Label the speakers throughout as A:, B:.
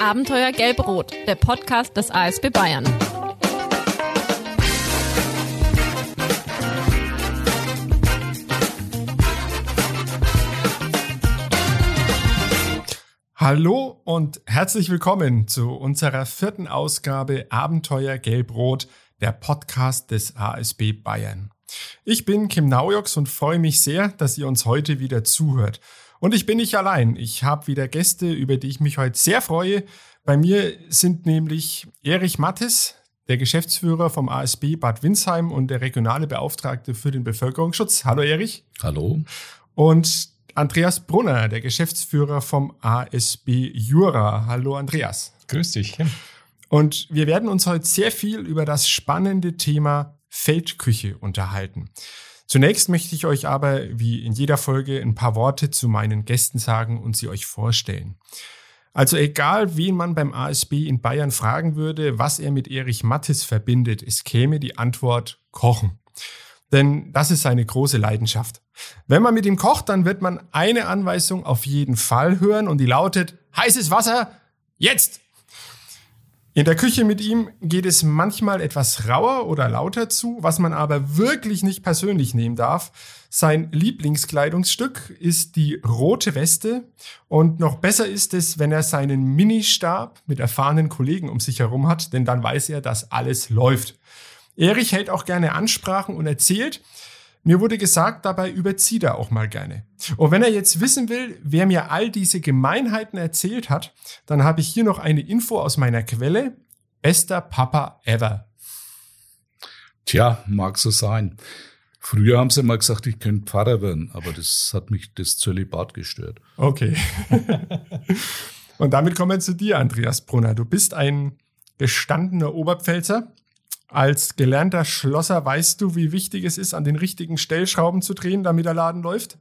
A: Abenteuer Gelb-Rot, der Podcast des ASB Bayern.
B: Hallo und herzlich willkommen zu unserer vierten Ausgabe Abenteuer Gelb-Rot, der Podcast des ASB Bayern. Ich bin Kim Naujoks und freue mich sehr, dass ihr uns heute wieder zuhört. Und ich bin nicht allein. Ich habe wieder Gäste, über die ich mich heute sehr freue. Bei mir sind nämlich Erich Mattes, der Geschäftsführer vom ASB Bad Windsheim und der regionale Beauftragte für den Bevölkerungsschutz. Hallo Erich.
C: Hallo.
B: Und Andreas Brunner, der Geschäftsführer vom ASB Jura. Hallo Andreas.
C: Grüß dich. Kim.
B: Und wir werden uns heute sehr viel über das spannende Thema Feldküche unterhalten. Zunächst möchte ich euch aber, wie in jeder Folge, ein paar Worte zu meinen Gästen sagen und sie euch vorstellen. Also egal, wen man beim ASB in Bayern fragen würde, was er mit Erich Mattes verbindet, es käme die Antwort Kochen. Denn das ist seine große Leidenschaft. Wenn man mit ihm kocht, dann wird man eine Anweisung auf jeden Fall hören und die lautet heißes Wasser jetzt. In der Küche mit ihm geht es manchmal etwas rauer oder lauter zu, was man aber wirklich nicht persönlich nehmen darf. Sein Lieblingskleidungsstück ist die rote Weste und noch besser ist es, wenn er seinen Ministab mit erfahrenen Kollegen um sich herum hat, denn dann weiß er, dass alles läuft. Erich hält auch gerne Ansprachen und erzählt, mir wurde gesagt, dabei überzieht er auch mal gerne. Und wenn er jetzt wissen will, wer mir all diese Gemeinheiten erzählt hat, dann habe ich hier noch eine Info aus meiner Quelle. Bester Papa ever.
C: Tja, mag so sein. Früher haben sie mal gesagt, ich könnte Pfarrer werden, aber das hat mich das Zölibat gestört.
B: Okay. Und damit kommen wir zu dir, Andreas Brunner. Du bist ein gestandener Oberpfälzer als gelernter Schlosser weißt du, wie wichtig es ist, an den richtigen Stellschrauben zu drehen, damit der Laden läuft.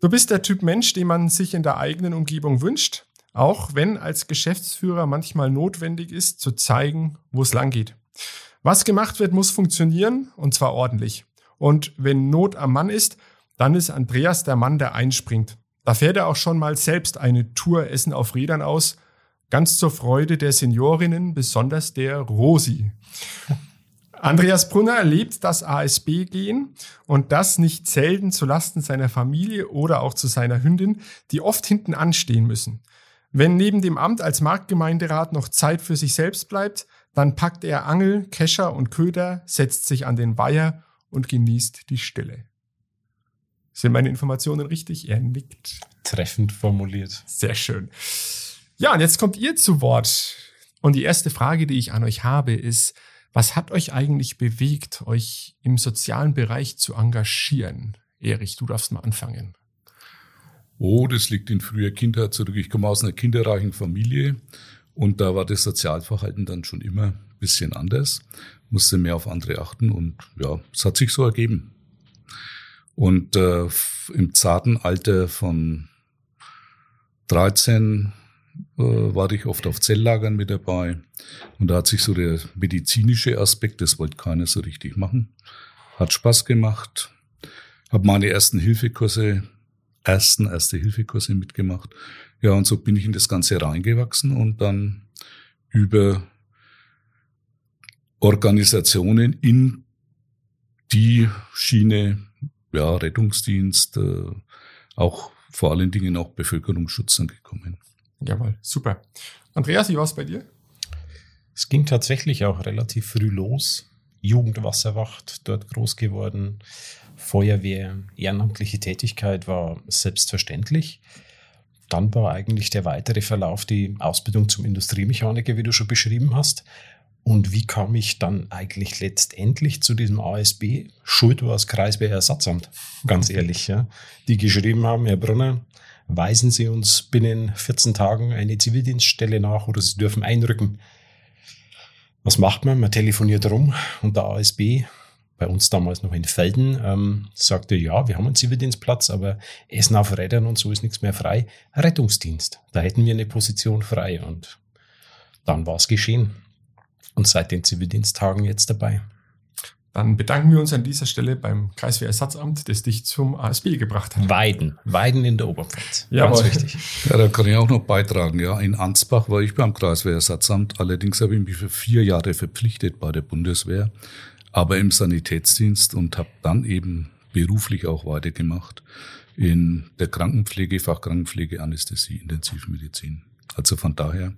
B: Du bist der Typ Mensch, den man sich in der eigenen Umgebung wünscht, auch wenn als Geschäftsführer manchmal notwendig ist, zu zeigen, wo es lang geht. Was gemacht wird, muss funktionieren und zwar ordentlich. Und wenn Not am Mann ist, dann ist Andreas der Mann, der einspringt. Da fährt er auch schon mal selbst eine Tour Essen auf Rädern aus, ganz zur Freude der Seniorinnen, besonders der Rosi. Andreas Brunner erlebt das ASB-Gehen und das nicht selten zu Lasten seiner Familie oder auch zu seiner Hündin, die oft hinten anstehen müssen. Wenn neben dem Amt als Marktgemeinderat noch Zeit für sich selbst bleibt, dann packt er Angel, Kescher und Köder, setzt sich an den Weiher und genießt die Stille. Sind meine Informationen richtig? Er nickt.
C: Treffend formuliert.
B: Sehr schön. Ja, und jetzt kommt ihr zu Wort. Und die erste Frage, die ich an euch habe, ist, was hat euch eigentlich bewegt, euch im sozialen Bereich zu engagieren? Erich, du darfst mal anfangen.
C: Oh, das liegt in früher Kindheit zurück. Ich komme aus einer kinderreichen Familie und da war das Sozialverhalten dann schon immer ein bisschen anders, musste mehr auf andere achten und ja, es hat sich so ergeben. Und äh, im zarten Alter von 13 äh, war ich oft auf Zelllagern mit dabei. Und da hat sich so der medizinische Aspekt, das wollte keiner so richtig machen. Hat Spaß gemacht. Habe meine ersten Hilfekurse, ersten erste Hilfekurse mitgemacht. Ja, und so bin ich in das Ganze reingewachsen und dann über Organisationen in die Schiene, ja, Rettungsdienst, äh, auch vor allen Dingen auch Bevölkerungsschutz gekommen.
B: Jawohl, super. Andreas, wie war es bei dir?
D: Es ging tatsächlich auch relativ früh los. Jugendwasserwacht, dort groß geworden. Feuerwehr, ehrenamtliche Tätigkeit war selbstverständlich. Dann war eigentlich der weitere Verlauf die Ausbildung zum Industriemechaniker, wie du schon beschrieben hast. Und wie kam ich dann eigentlich letztendlich zu diesem ASB? Schuld war das Kreiswehrersatzamt, ganz ehrlich. Ja. Die geschrieben haben, Herr Brunner, weisen Sie uns binnen 14 Tagen eine Zivildienststelle nach oder Sie dürfen einrücken. Was macht man? Man telefoniert rum und der ASB, bei uns damals noch in Felden, ähm, sagte, ja, wir haben einen Zivildienstplatz, aber Essen auf Rädern und so ist nichts mehr frei. Rettungsdienst, da hätten wir eine Position frei und dann war es geschehen. Und seit den Zivildiensttagen jetzt dabei.
B: Dann bedanken wir uns an dieser Stelle beim Kreiswehrersatzamt, das dich zum ASB gebracht hat.
D: Weiden. Weiden in der Oberpfalz.
B: Ja,
D: Ganz wichtig.
C: Ja, da kann ich auch noch beitragen. Ja, in Ansbach war ich beim Kreiswehrersatzamt. Allerdings habe ich mich für vier Jahre verpflichtet bei der Bundeswehr, aber im Sanitätsdienst und habe dann eben beruflich auch weitergemacht in der Krankenpflege, Fachkrankenpflege, Anästhesie, Intensivmedizin. Also von daher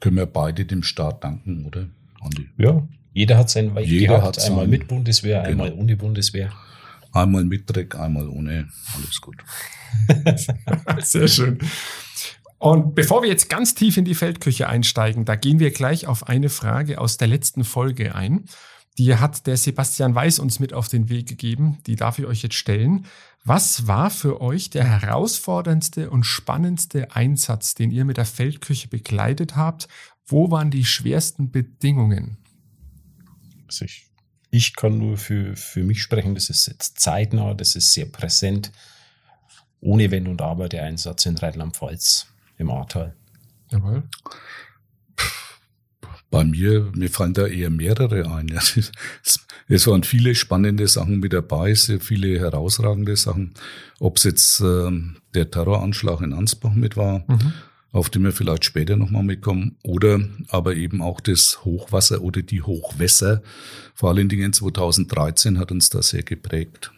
C: können wir beide dem Staat danken, oder? Andi?
D: Ja, jeder hat seinen Weg
C: Jeder
D: gehabt.
C: hat
D: einmal mit Bundeswehr, einmal
C: Genau.
D: ohne Bundeswehr.
C: Einmal mit Dreck, einmal ohne. Alles gut.
B: Sehr schön. Und bevor wir jetzt ganz tief in die Feldküche einsteigen, da gehen wir gleich auf eine Frage aus der letzten Folge ein. Die hat der Sebastian Weiß uns mit auf den Weg gegeben. Die darf ich euch jetzt stellen. Was war für euch der herausforderndste und spannendste Einsatz, den ihr mit der Feldküche begleitet habt? Wo waren die schwersten Bedingungen?
D: Also ich, ich kann nur für, für mich sprechen, das ist jetzt zeitnah, das ist sehr präsent. Ohne Wenn und Aber der Einsatz in Rheinland-Pfalz im Ahrtal.
B: Jawohl.
C: Bei mir, mir fallen da eher mehrere ein. Es, waren viele spannende Sachen mit dabei, sehr viele herausragende Sachen. Ob es jetzt ähm, der Terroranschlag in Ansbach mit war,
B: Mhm.
C: Auf den wir vielleicht später nochmal mitkommen, oder aber eben auch das Hochwasser oder die Hochwässer. Vor allen Dingen 2013 hat uns das sehr geprägt.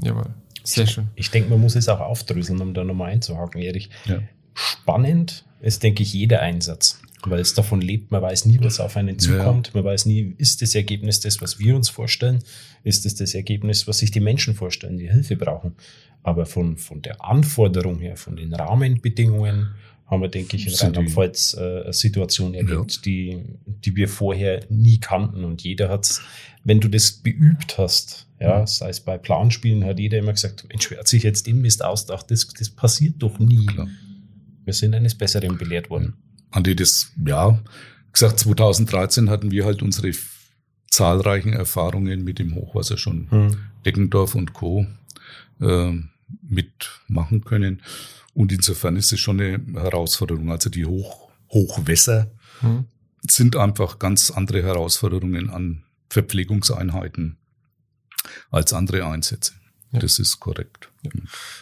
B: Jawohl. Sehr schön.
D: Ich denke, man muss es auch aufdröseln, um da nochmal einzuhaken, Erich.
C: Ja.
D: Spannend ist, denke ich, jeder Einsatz, weil es davon lebt, man weiß nie, was auf einen zukommt, man weiß nie, ist das Ergebnis das, was wir uns vorstellen, ist es das Ergebnis, was sich die Menschen vorstellen, die Hilfe brauchen. Aber von, von der Anforderung her, von den Rahmenbedingungen, haben wir, denke ich, in Rheinland-Pfalz äh, eine Situation erlebt, die, die wir vorher nie kannten. Und jeder hat's, wenn du das beübt hast, ja, sei es bei Planspielen, hat jeder immer gesagt, Mensch, wer hat sich jetzt den Mist ausgedacht? Das, das passiert doch nie.
C: Klar.
D: Wir sind eines Besseren belehrt worden.
C: Andi, das, ja, gesagt, 2013 hatten wir halt unsere zahlreichen Erfahrungen mit dem Hochwasser schon Deckendorf und Co. Äh, mitmachen können. Und insofern ist es schon eine Herausforderung. Also die Hoch, Hochwässer
B: Mhm.
C: sind einfach ganz andere Herausforderungen an Verpflegungseinheiten als andere Einsätze.
B: Ja.
C: Das ist korrekt.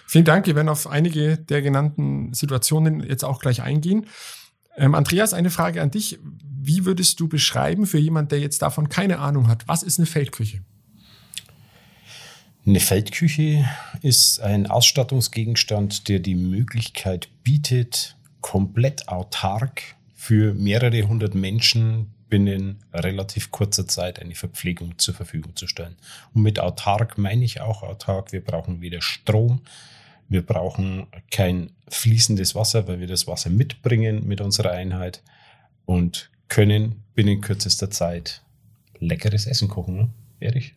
B: Vielen Dank. Wir werden auf einige der genannten Situationen jetzt auch gleich eingehen. Ähm, Andreas, eine Frage an dich. Wie würdest du beschreiben für jemand, der jetzt davon keine Ahnung hat, was ist eine Feldküche?
D: Eine Feldküche ist ein Ausstattungsgegenstand, der die Möglichkeit bietet, komplett autark für mehrere hundert Menschen binnen relativ kurzer Zeit eine Verpflegung zur Verfügung zu stellen. Und mit autark meine ich auch autark. Wir brauchen weder Strom, wir brauchen kein fließendes Wasser, weil wir das Wasser mitbringen mit unserer Einheit und können binnen kürzester Zeit leckeres Essen kochen, ne? Erich?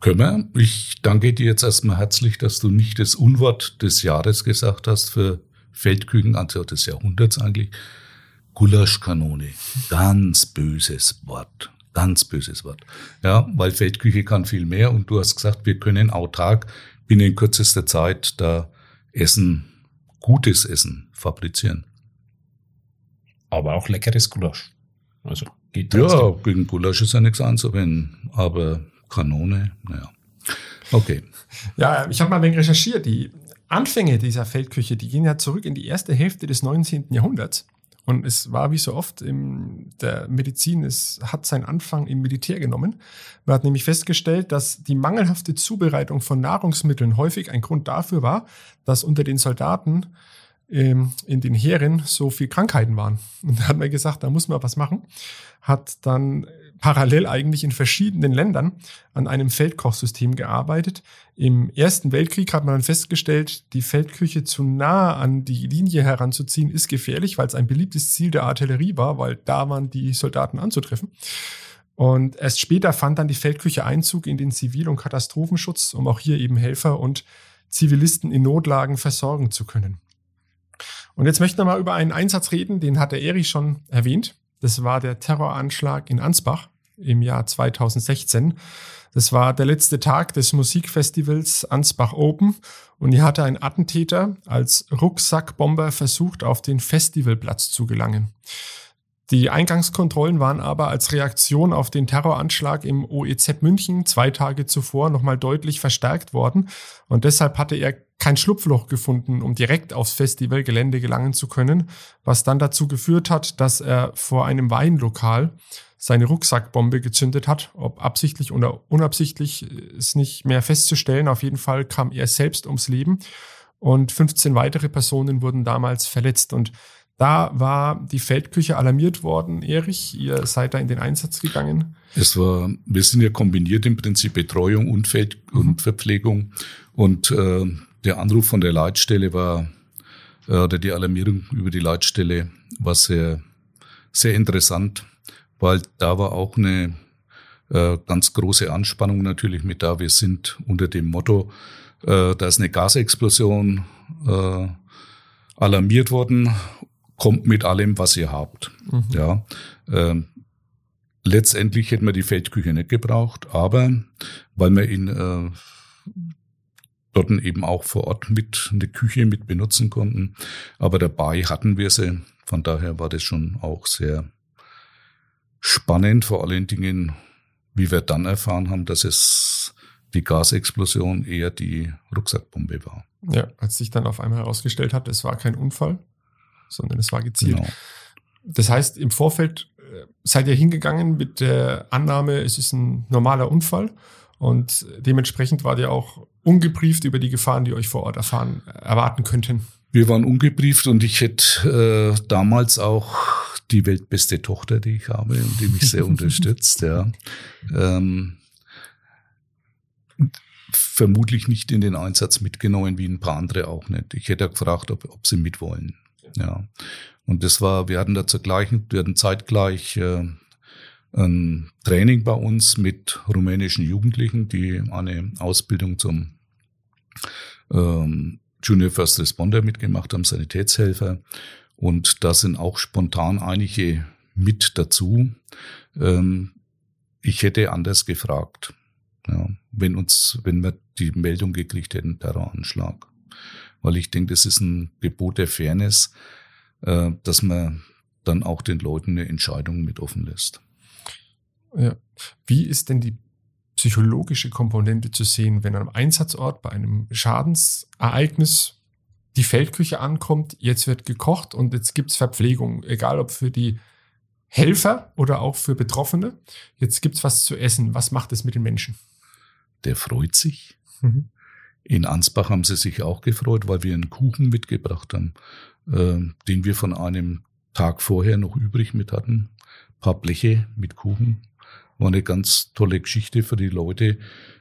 C: Können wir? Ich danke dir jetzt erstmal herzlich, dass du nicht das Unwort des Jahres gesagt hast für Feldküchen, also des Jahrhunderts eigentlich. Gulaschkanone. Ganz böses Wort. Ganz böses Wort. Ja, weil Feldküche kann viel mehr und du hast gesagt, wir können autark binnen kürzester Zeit da Essen, gutes Essen fabrizieren.
D: aber auch leckeres Gulasch. Also geht
C: Ja,
D: trotzdem.
C: gegen Gulasch ist ja nichts anzuwenden, aber Kanone, naja. Okay.
B: Ja, ich habe mal ein wenig recherchiert. Die Anfänge dieser Feldküche, die gehen ja zurück in die erste Hälfte des 19. Jahrhunderts. Und es war wie so oft in der Medizin, es hat seinen Anfang im Militär genommen. Man hat nämlich festgestellt, dass die mangelhafte Zubereitung von Nahrungsmitteln häufig ein Grund dafür war, dass unter den Soldaten ähm, in den Heeren so viel Krankheiten waren. Und da hat man gesagt, da muss man was machen. Hat dann parallel eigentlich in verschiedenen Ländern an einem Feldkochsystem gearbeitet. Im Ersten Weltkrieg hat man dann festgestellt, die Feldküche zu nah an die Linie heranzuziehen ist gefährlich, weil es ein beliebtes Ziel der Artillerie war, weil da waren die Soldaten anzutreffen. Und erst später fand dann die Feldküche Einzug in den Zivil- und Katastrophenschutz, um auch hier eben Helfer und Zivilisten in Notlagen versorgen zu können. Und jetzt möchten wir mal über einen Einsatz reden, den hat der Erich schon erwähnt. Das war der Terroranschlag in Ansbach im Jahr 2016. Das war der letzte Tag des Musikfestivals Ansbach Open und hier hatte ein Attentäter als Rucksackbomber versucht, auf den Festivalplatz zu gelangen. Die Eingangskontrollen waren aber als Reaktion auf den Terroranschlag im OEZ München zwei Tage zuvor nochmal deutlich verstärkt worden und deshalb hatte er kein Schlupfloch gefunden, um direkt aufs Festivalgelände gelangen zu können, was dann dazu geführt hat, dass er vor einem Weinlokal seine Rucksackbombe gezündet hat. Ob absichtlich oder unabsichtlich ist nicht mehr festzustellen. Auf jeden Fall kam er selbst ums Leben und 15 weitere Personen wurden damals verletzt und da war die Feldküche alarmiert worden. Erich, ihr seid da in den Einsatz gegangen.
C: Es war, wir sind ja kombiniert im Prinzip Betreuung und Feld mhm. und Verpflegung. Und äh, der Anruf von der Leitstelle war, äh, oder die Alarmierung über die Leitstelle war sehr, sehr interessant, weil da war auch eine äh, ganz große Anspannung natürlich mit da. Wir sind unter dem Motto, äh, da ist eine Gasexplosion äh, alarmiert worden kommt mit allem, was ihr habt. Mhm. Ja. Ähm, letztendlich hätten wir die Feldküche nicht gebraucht, aber weil wir ihn äh, dort eben auch vor Ort mit eine Küche mit benutzen konnten, aber dabei hatten wir sie. Von daher war das schon auch sehr spannend, vor allen Dingen, wie wir dann erfahren haben, dass es die Gasexplosion eher die Rucksackbombe war.
B: Ja, als sich dann auf einmal herausgestellt hat, es war kein Unfall, sondern es war gezielt. Genau. Das heißt, im Vorfeld äh, seid ihr hingegangen mit der Annahme, es ist ein normaler Unfall und dementsprechend wart ihr auch ungebrieft über die Gefahren, die euch vor Ort erfahren, erwarten könnten.
C: Wir waren ungebrieft und ich hätte äh, damals auch die weltbeste Tochter, die ich habe und die mich sehr unterstützt, ja. Ähm, vermutlich nicht in den Einsatz mitgenommen, wie ein paar andere auch nicht. Ich hätte gefragt, ob, ob sie mitwollen. Ja. Und das war, wir hatten da zur gleichen, wir hatten zeitgleich äh, ein Training bei uns mit rumänischen Jugendlichen, die eine Ausbildung zum ähm, Junior First Responder mitgemacht haben, Sanitätshelfer. Und da sind auch spontan einige mit dazu. Ähm, ich hätte anders gefragt, ja, wenn uns, wenn wir die Meldung gekriegt hätten, Terroranschlag weil ich denke, das ist ein Gebot der Fairness, äh, dass man dann auch den Leuten eine Entscheidung mit offen lässt.
B: Ja. Wie ist denn die psychologische Komponente zu sehen, wenn am Einsatzort bei einem Schadensereignis die Feldküche ankommt, jetzt wird gekocht und jetzt gibt's Verpflegung, egal ob für die Helfer oder auch für Betroffene. Jetzt gibt's was zu essen. Was macht es mit den Menschen?
C: Der freut sich. Mhm. In Ansbach haben sie sich auch gefreut, weil wir einen Kuchen mitgebracht haben, äh, den wir von einem Tag vorher noch übrig mit hatten. Ein paar Bleche mit Kuchen. War eine ganz tolle Geschichte für die Leute,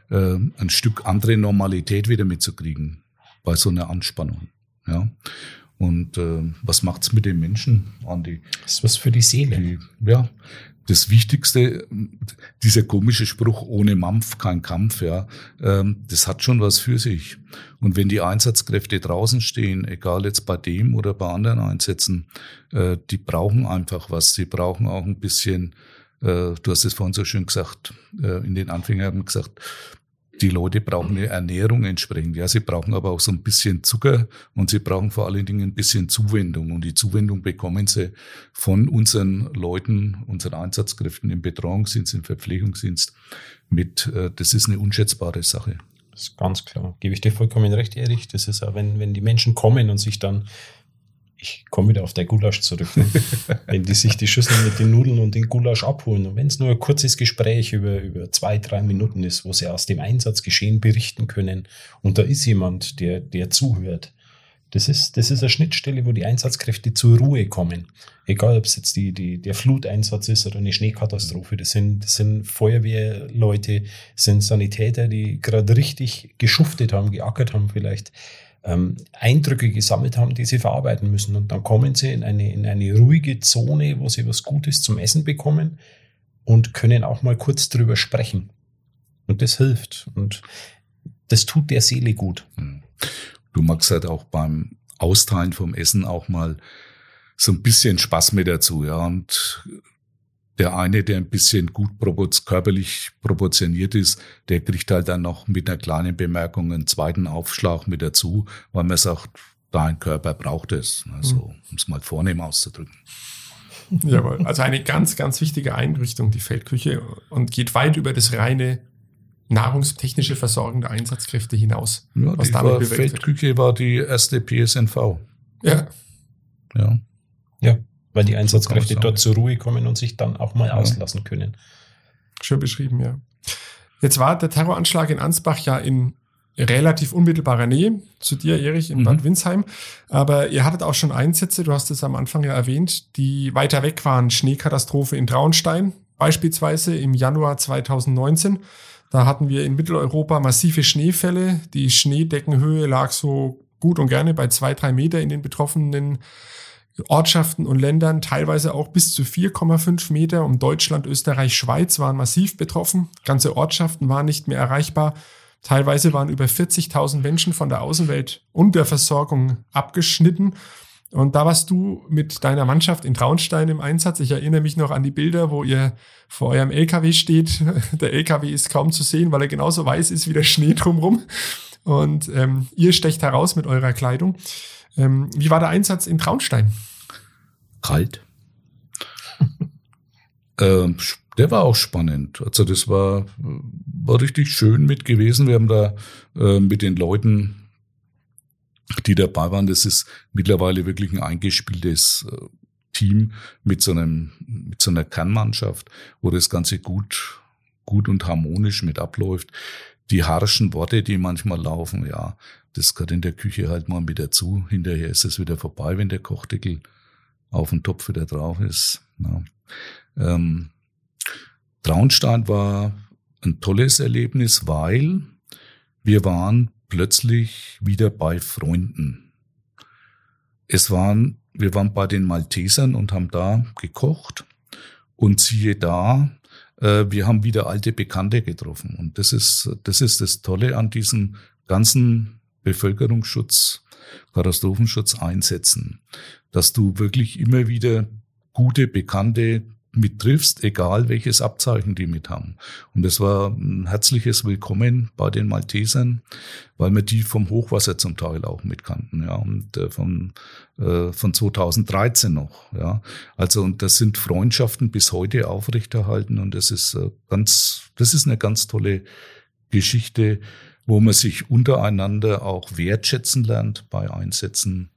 C: äh, ein Stück andere Normalität wieder mitzukriegen bei so einer Anspannung. Ja. Und äh, was macht's mit den Menschen, Andi?
D: Das ist was für die Seele.
C: Die, ja, das Wichtigste, dieser komische Spruch, ohne Mampf kein Kampf, ja, ähm, das hat schon was für sich. Und wenn die Einsatzkräfte draußen stehen, egal jetzt bei dem oder bei anderen Einsätzen, äh, die brauchen einfach was. Sie brauchen auch ein bisschen, äh, du hast es vorhin so schön gesagt, äh, in den Anfängen gesagt, die Leute brauchen eine Ernährung entsprechend. Ja, sie brauchen aber auch so ein bisschen Zucker und sie brauchen vor allen Dingen ein bisschen Zuwendung. Und die Zuwendung bekommen sie von unseren Leuten, unseren Einsatzkräften im Betreuungsdienst, im Verpflegungsdienst mit. Äh, das ist eine unschätzbare Sache.
D: Das ist ganz klar. Gebe ich dir vollkommen recht, Erich. Das ist auch, wenn, wenn die Menschen kommen und sich dann ich komme wieder auf der Gulasch zurück. Ne? wenn die sich die Schüssel mit den Nudeln und den Gulasch abholen und wenn es nur ein kurzes Gespräch über, über zwei, drei Minuten ist, wo sie aus dem Einsatzgeschehen berichten können und da ist jemand, der, der zuhört. Das ist, das ist eine Schnittstelle, wo die Einsatzkräfte zur Ruhe kommen. Egal, ob es jetzt die, die, der Fluteinsatz ist oder eine Schneekatastrophe. Das sind, das sind Feuerwehrleute, das sind Sanitäter, die gerade richtig geschuftet haben, geackert haben vielleicht ähm, Eindrücke gesammelt haben, die sie verarbeiten müssen. Und dann kommen sie in eine, in eine ruhige Zone, wo sie was Gutes zum Essen bekommen und können auch mal kurz drüber sprechen. Und das hilft. Und das tut der Seele gut. Hm.
C: Du magst halt auch beim Austeilen vom Essen auch mal so ein bisschen Spaß mit dazu, ja. Und der eine, der ein bisschen gut körperlich proportioniert ist, der kriegt halt dann noch mit einer kleinen Bemerkung einen zweiten Aufschlag mit dazu, weil man sagt, dein Körper braucht es. Also, mhm. um es mal vornehm auszudrücken.
B: Jawohl. Also eine ganz, ganz wichtige Einrichtung, die Feldküche, und geht weit über das reine nahrungstechnische Versorgung der Einsatzkräfte hinaus.
C: Ja,
B: was
C: die
B: damit
C: war,
B: bewegt wird.
C: Feldküche war die erste PSNV.
B: Ja,
C: Ja.
D: Ja, weil die Einsatzkräfte dort zur Ruhe kommen und sich dann auch mal
C: Ja.
D: auslassen können.
B: schön beschrieben, ja. Jetzt war der Terroranschlag in Ansbach ja in relativ unmittelbarer Nähe zu dir, Erich, in
C: Mhm.
B: Bad Windsheim. Aber ihr hattet auch schon Einsätze, du hast es am Anfang ja erwähnt, die weiter weg waren. Schneekatastrophe in Traunstein, beispielsweise im Januar 2019. Da hatten wir in Mitteleuropa massive Schneefälle. Die Schneedeckenhöhe lag so gut und gerne bei zwei, drei Meter in den betroffenen Ortschaften und Ländern, teilweise auch bis zu 4,5 Meter. Um Deutschland, Österreich, Schweiz waren massiv betroffen. Ganze Ortschaften waren nicht mehr erreichbar. Teilweise waren über 40.000 Menschen von der Außenwelt und der Versorgung abgeschnitten. Und da warst du mit deiner Mannschaft in Traunstein im Einsatz. Ich erinnere mich noch an die Bilder, wo ihr vor eurem LKW steht. Der LKW ist kaum zu sehen, weil er genauso weiß ist wie der Schnee drumrum. Und ähm, ihr stecht heraus mit eurer Kleidung. Ähm, wie war der Einsatz in Traunstein?
C: Kalt. ähm, der war auch spannend. Also das war, war richtig schön mit gewesen. Wir haben da äh, mit den Leuten, die dabei waren, das ist mittlerweile wirklich ein eingespieltes äh, Team mit so einem, mit so einer Kernmannschaft, wo das Ganze gut, gut und harmonisch mit abläuft. Die harschen Worte, die manchmal laufen, ja, das gehört in der Küche halt mal mit dazu. Hinterher ist es wieder vorbei, wenn der Kochdeckel auf dem Topf wieder drauf ist. Ja. Ähm, Traunstein war ein tolles Erlebnis, weil wir waren plötzlich wieder bei Freunden. Es waren, wir waren bei den Maltesern und haben da gekocht und siehe da, wir haben wieder alte Bekannte getroffen. Und das ist, das ist das Tolle an diesem ganzen Bevölkerungsschutz, Katastrophenschutz einsetzen, dass du wirklich immer wieder gute Bekannte mittriffst, egal welches Abzeichen die mit haben. Und das war ein herzliches Willkommen bei den Maltesern, weil wir die vom Hochwasser zum Teil auch mitkannten, ja, und äh, von, äh, von 2013 noch, ja. Also, und das sind Freundschaften bis heute aufrechterhalten und das ist äh, ganz, das ist eine ganz tolle Geschichte, wo man sich untereinander auch wertschätzen lernt bei Einsätzen.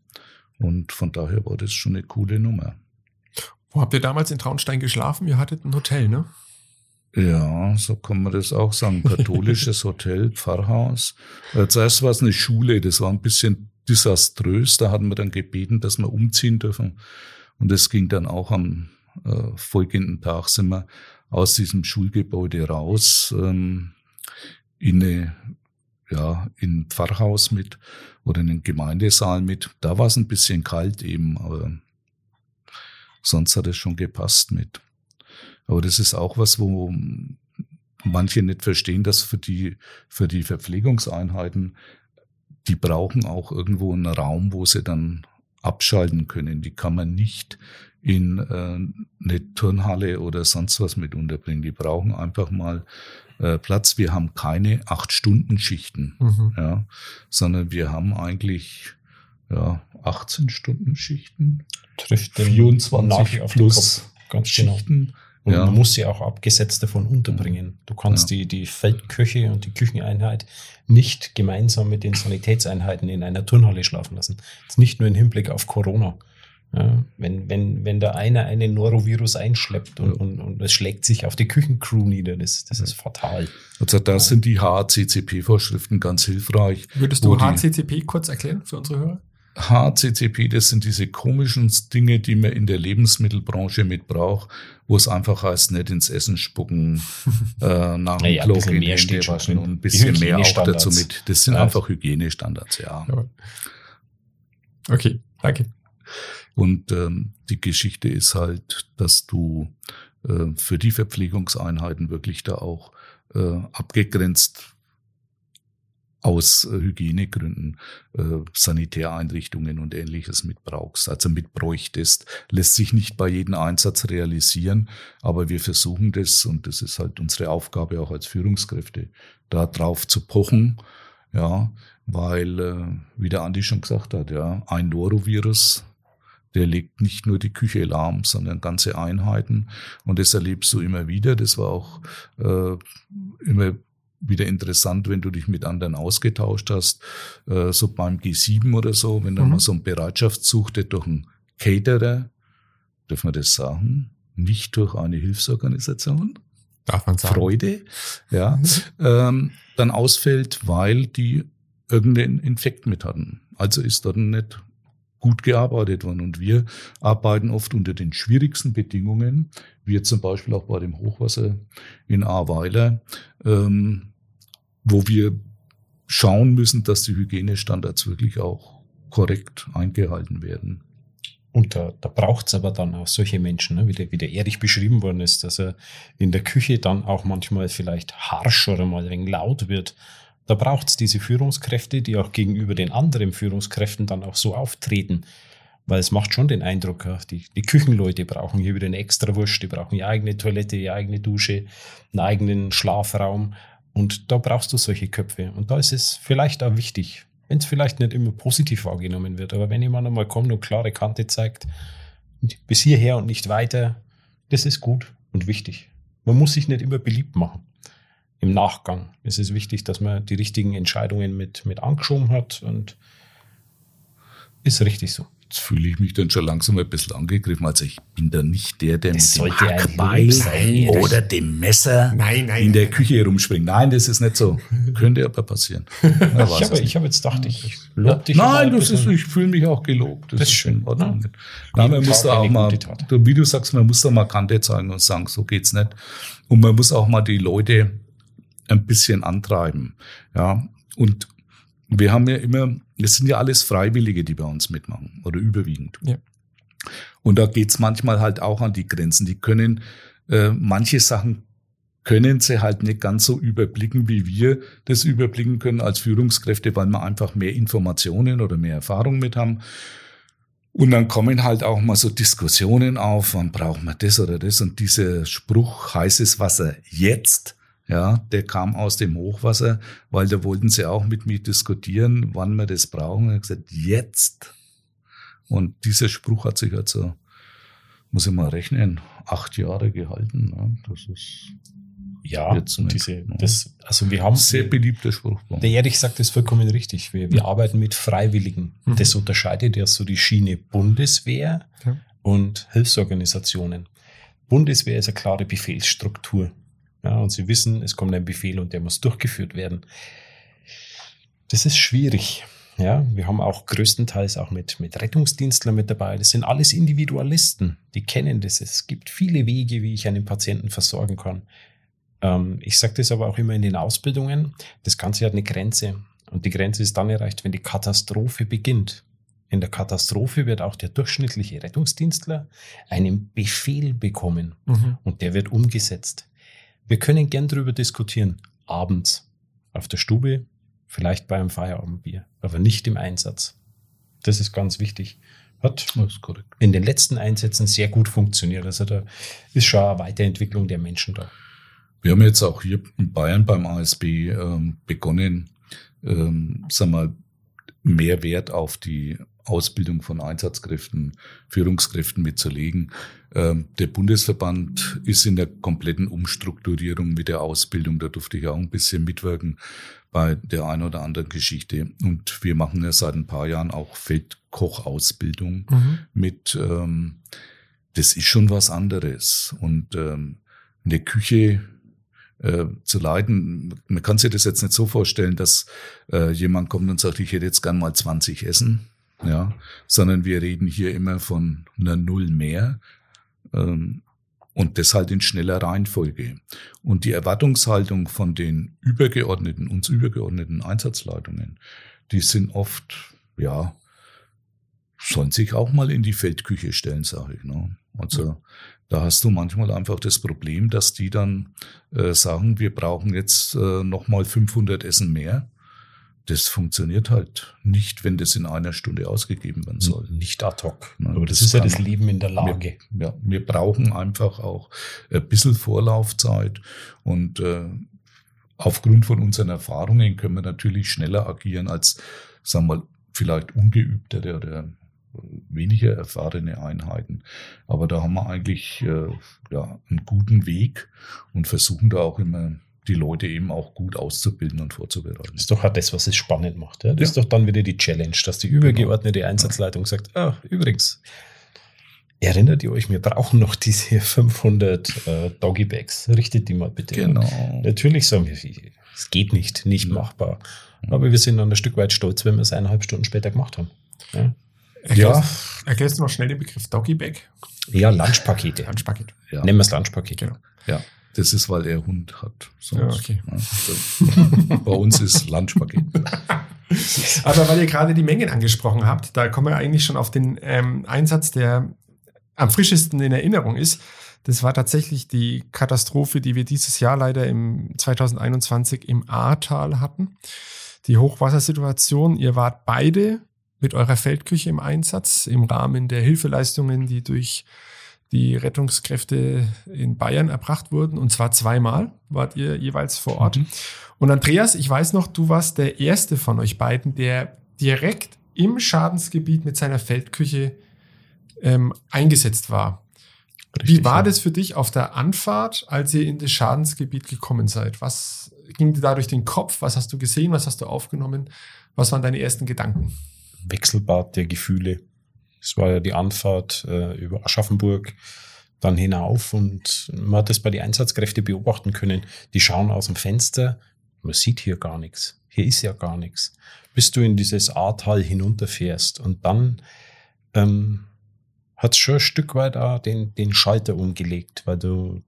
C: Und von daher war das schon eine coole Nummer.
B: Wo habt ihr damals in Traunstein geschlafen? Ihr hattet ein Hotel, ne?
C: Ja, so kann man das auch sagen. Katholisches Hotel, Pfarrhaus. Äh, Zuerst war es eine Schule, das war ein bisschen desaströs. Da hatten wir dann gebeten, dass wir umziehen dürfen. Und das ging dann auch am äh, folgenden Tag sind wir aus diesem Schulgebäude raus ähm, in eine, ja, in ein Pfarrhaus mit oder in den Gemeindesaal mit. Da war es ein bisschen kalt eben, aber sonst hat es schon gepasst mit. Aber das ist auch was, wo manche nicht verstehen, dass für die, für die Verpflegungseinheiten, die brauchen auch irgendwo einen Raum, wo sie dann abschalten können. Die kann man nicht in äh, eine Turnhalle oder sonst was mit unterbringen. Die brauchen einfach mal äh, Platz. Wir haben keine acht Stunden Schichten,
B: Mhm.
C: ja, sondern wir haben eigentlich ja 18 Stunden Schichten,
D: Trifft den
C: 24
D: Nagel auf den
C: plus
D: Kopf. Ganz genau.
C: Schichten.
D: Und
C: Ja.
D: man muss sie auch abgesetzt davon unterbringen. Du kannst
C: Ja.
D: die, die Feldköche und die Kücheneinheit nicht gemeinsam mit den Sanitätseinheiten in einer Turnhalle schlafen lassen. Jetzt nicht nur im Hinblick auf Corona. Ja, wenn, wenn, wenn da einer einen Norovirus einschleppt und,
C: Ja.
D: und, und es schlägt sich auf die Küchencrew nieder, das, das ist fatal.
C: Also da sind die HACCP-Vorschriften ganz hilfreich.
B: Würdest du HCCP kurz erklären für unsere Hörer?
C: HCCP, das sind diese komischen Dinge, die man in der Lebensmittelbranche mit braucht, wo es einfach heißt, nicht ins Essen spucken, äh, nach dem
D: Naja,
C: Klo gehen,
D: mehr
C: Hände waschen und ein bisschen mehr auch dazu mit. Das sind
D: Ja.
C: einfach Hygienestandards, ja.
B: Ja. Okay, danke.
C: Und ähm, die Geschichte ist halt, dass du äh, für die Verpflegungseinheiten wirklich da auch äh, abgegrenzt aus äh, Hygienegründen äh, Sanitäreinrichtungen und ähnliches mitbrauchst, also mitbräuchtest. Lässt sich nicht bei jedem Einsatz realisieren, aber wir versuchen das und das ist halt unsere Aufgabe auch als Führungskräfte, da drauf zu pochen, ja, weil, äh, wie der Andi schon gesagt hat, ja, ein Norovirus der legt nicht nur die Küche lahm, sondern ganze Einheiten. Und das erlebst du immer wieder. Das war auch äh, immer wieder interessant, wenn du dich mit anderen ausgetauscht hast, äh, so beim G7 oder so, wenn dann mhm. mal so ein Bereitschaftszug, der durch einen Caterer, dürfen wir das sagen, nicht durch eine Hilfsorganisation,
B: Darf man sagen.
C: Freude, ja, ähm, dann ausfällt, weil die irgendeinen Infekt mit hatten. Also ist dort nicht gut gearbeitet worden. Und wir arbeiten oft unter den schwierigsten Bedingungen, wie zum Beispiel auch bei dem Hochwasser in Ahrweiler, ähm, wo wir schauen müssen, dass die Hygienestandards wirklich auch korrekt eingehalten werden.
D: Und da, da braucht es aber dann auch solche Menschen, ne? wie, der, wie der Erich beschrieben worden ist, dass er in der Küche dann auch manchmal vielleicht harsch oder mal ein wenig laut wird. Da braucht es diese Führungskräfte, die auch gegenüber den anderen Führungskräften dann auch so auftreten. Weil es macht schon den Eindruck, die, die Küchenleute brauchen hier wieder eine extra Wurst, die brauchen ihre eigene Toilette, ihre eigene Dusche, einen eigenen Schlafraum. Und da brauchst du solche Köpfe. Und da ist es vielleicht auch wichtig, wenn es vielleicht nicht immer positiv wahrgenommen wird, aber wenn jemand einmal kommt und klare Kante zeigt, bis hierher und nicht weiter, das ist gut und wichtig. Man muss sich nicht immer beliebt machen. Im Nachgang ist es wichtig, dass man die richtigen Entscheidungen mit, mit angeschoben hat und ist richtig so.
C: Jetzt fühle ich mich dann schon langsam ein bisschen angegriffen. Also ich bin da nicht der, der
D: Das
C: mit dem Hackbeil
D: sein.
C: oder dem Messer
B: Nein, nein.
C: in der Küche herumspringt. Nein, das ist nicht so. Könnte aber passieren. Weiß
D: Ich habe, habe jetzt gedacht, ich lobe dich.
C: Nein, das ist, ich fühle mich auch gelobt.
D: Das ist schön,
C: in Ordnung.
D: ne?
C: Nein, man muss da auch mal, wie du sagst, man muss da mal Kante zeigen und sagen, so geht's nicht. Und man muss auch mal die Leute ein bisschen antreiben. Ja, und wir haben ja immer, es sind ja alles Freiwillige, die bei uns mitmachen oder überwiegend.
B: Ja.
C: Und da geht's manchmal halt auch an die Grenzen. Die können äh, manche Sachen können sie halt nicht ganz so überblicken, wie wir das überblicken können als Führungskräfte, weil wir einfach mehr Informationen oder mehr Erfahrung mit haben. Und dann kommen halt auch mal so Diskussionen auf, wann braucht man das oder das? Und dieser Spruch, heißes Wasser jetzt, ja, der kam aus dem Hochwasser, weil da wollten sie auch mit mir diskutieren, wann wir das brauchen. Und ich habe gesagt, jetzt. Und dieser Spruch hat sich also, muss ich mal rechnen, acht Jahre gehalten. Ne? Das ist
D: Ja,
C: Jetzt
D: und diese,
C: ne?
D: das, also wir haben
C: ein sehr beliebter Spruch. uns.
D: Der Erich sagt das vollkommen richtig. Wir, wir arbeiten mit Freiwilligen.
B: Mhm.
D: Das unterscheidet ja so die Schiene Bundeswehr
B: Ja.
D: und Hilfsorganisationen. Bundeswehr ist eine klare Befehlsstruktur. Ja, und Sie wissen, es kommt ein Befehl und der muss durchgeführt werden. Das ist schwierig. Ja, wir haben auch größtenteils auch mit, mit Rettungsdienstlern mit dabei. Das sind alles Individualisten. Die kennen das. Es gibt viele Wege, wie ich einen Patienten versorgen kann. Ähm, ich sage das aber auch immer in den Ausbildungen. Das Ganze hat eine Grenze. Und die Grenze ist dann erreicht, wenn die Katastrophe beginnt. In der Katastrophe wird auch der durchschnittliche Rettungsdienstler einen Befehl bekommen
B: Mhm.
D: und der wird umgesetzt. Wir können gern darüber diskutieren, abends auf der Stube, vielleicht bei einem Feierabendbier, aber nicht im Einsatz. Das ist ganz wichtig. Hat in den letzten Einsätzen sehr gut funktioniert. Also da ist schon eine Weiterentwicklung der Menschen da.
C: Wir haben jetzt auch hier in Bayern beim ASB ähm, begonnen, ähm, sagen wir, mehr Wert auf die Ausbildung von Einsatzkräften, Führungskräften mitzulegen. Ähm, der Bundesverband ist in der kompletten Umstrukturierung mit der Ausbildung. Da durfte ich auch ein bisschen mitwirken bei der einen oder anderen Geschichte. Und wir machen ja seit ein paar Jahren auch Feldkochausbildung
B: Mhm.
C: mit, ähm, das ist schon was anderes. Und ähm, eine Küche äh, zu leiten, man kann sich das jetzt nicht so vorstellen, dass äh, jemand kommt und sagt, ich hätte jetzt gern mal 20 Essen, ja, sondern wir reden hier immer von einer Null mehr. Ähm, und das halt in schneller Reihenfolge. Und die Erwartungshaltung von den übergeordneten, uns übergeordneten Einsatzleitungen, die sind oft, ja, sollen sich auch mal in die Feldküche stellen, sage ich. Ne? Also da hast du manchmal einfach das Problem, dass die dann äh, sagen, wir brauchen jetzt äh, nochmal 500 Essen mehr. Das funktioniert halt nicht, wenn das in einer Stunde ausgegeben werden soll.
D: Nicht ad hoc.
C: Nein,
D: Aber das,
C: das
D: ist ja das. Leben in der Lage.
C: Wir, ja, wir brauchen einfach auch ein bisschen Vorlaufzeit und äh, aufgrund von unseren Erfahrungen können wir natürlich schneller agieren als, sagen wir mal, vielleicht ungeübtere oder weniger erfahrene Einheiten. Aber da haben wir eigentlich äh, ja, einen guten Weg und versuchen da auch immer die Leute eben auch gut auszubilden und vorzubereiten.
D: Das ist doch auch das, was es spannend macht. Ja? Das ja. ist doch dann wieder die Challenge, dass die übergeordnete Einsatzleitung sagt, ah, übrigens, erinnert ihr euch, wir brauchen noch diese 500 äh, Doggy Bags. Richtet die mal bitte.
C: Genau.
D: An. Natürlich sagen wir, es geht nicht, nicht ja. machbar. Aber wir sind dann ein Stück weit stolz, wenn wir es eineinhalb Stunden später gemacht haben.
B: Ja. Erklärst, ja. erklärst du noch schnell den Begriff Doggy Bag?
D: Ja, Lunchpakete.
B: Lunchpaket.
D: Ja. Nennen wir es Lunchpaket.
C: Genau. Ja. Das ist, weil er Hund hat.
B: Sonst, ja, okay.
C: Ja, bei uns ist Lunchpaket.
B: Aber weil ihr gerade die Mengen angesprochen habt, da kommen wir eigentlich schon auf den ähm, Einsatz, der am frischesten in Erinnerung ist. Das war tatsächlich die Katastrophe, die wir dieses Jahr leider im 2021 im Ahrtal hatten. Die Hochwassersituation. Ihr wart beide mit eurer Feldküche im Einsatz im Rahmen der Hilfeleistungen, die durch die Rettungskräfte in Bayern erbracht wurden. Und zwar zweimal wart ihr jeweils vor Ort. Mhm. Und Andreas, ich weiß noch, du warst der erste von euch beiden, der direkt im Schadensgebiet mit seiner Feldküche ähm, eingesetzt war. Richtig, Wie war ja. das für dich auf der Anfahrt, als ihr in das Schadensgebiet gekommen seid? Was ging dir da durch den Kopf? Was hast du gesehen? Was hast du aufgenommen? Was waren deine ersten Gedanken?
D: Wechselbad der Gefühle. Es war ja die Anfahrt äh, über Aschaffenburg, dann hinauf und man hat das bei den Einsatzkräften beobachten können. Die schauen aus dem Fenster, man sieht hier gar nichts. Hier ist ja gar nichts. Bis du in dieses Ahrtal hinunterfährst und dann ähm, hat schon ein Stück weit auch den, den Schalter umgelegt, weil du,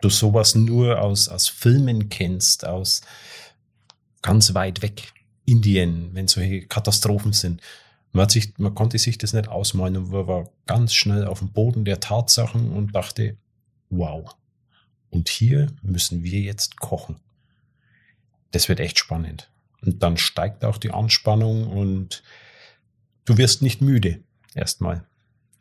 D: du sowas nur aus, aus Filmen kennst, aus ganz weit weg. Indien, wenn solche Katastrophen sind. Man, sich, man konnte sich das nicht ausmalen und man war ganz schnell auf dem Boden der Tatsachen und dachte, wow. Und hier müssen wir jetzt kochen. Das wird echt spannend. Und dann steigt auch die Anspannung und du wirst nicht müde. Erstmal.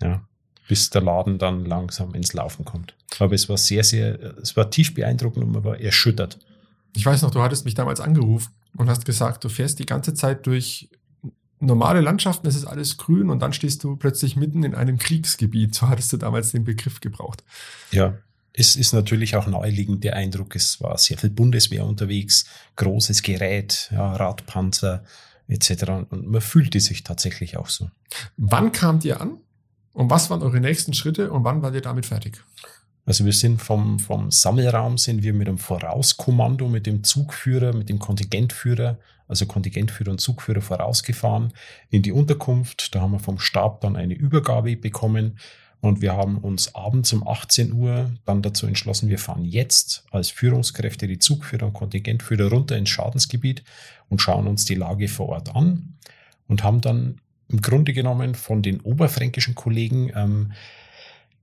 D: Ja. Bis der Laden dann langsam ins Laufen kommt. Aber es war sehr, sehr, es war tief beeindruckend und man war erschüttert.
B: Ich weiß noch, du hattest mich damals angerufen und hast gesagt, du fährst die ganze Zeit durch normale Landschaften, es ist alles grün und dann stehst du plötzlich mitten in einem Kriegsgebiet. So hattest du damals den Begriff gebraucht.
D: Ja, es ist natürlich auch naheliegend der Eindruck, es war sehr viel Bundeswehr unterwegs, großes Gerät, ja, Radpanzer etc. Und man fühlte sich tatsächlich auch so.
B: Wann kamt ihr an? Und was waren eure nächsten Schritte und wann wart ihr damit fertig?
D: Also wir sind vom, vom Sammelraum sind wir mit dem Vorauskommando, mit dem Zugführer, mit dem Kontingentführer also Kontingentführer und Zugführer vorausgefahren in die Unterkunft. Da haben wir vom Stab dann eine Übergabe bekommen und wir haben uns abends um 18 Uhr dann dazu entschlossen, wir fahren jetzt als Führungskräfte die Zugführer und Kontingentführer runter ins Schadensgebiet und schauen uns die Lage vor Ort an und haben dann im Grunde genommen von den oberfränkischen Kollegen ähm,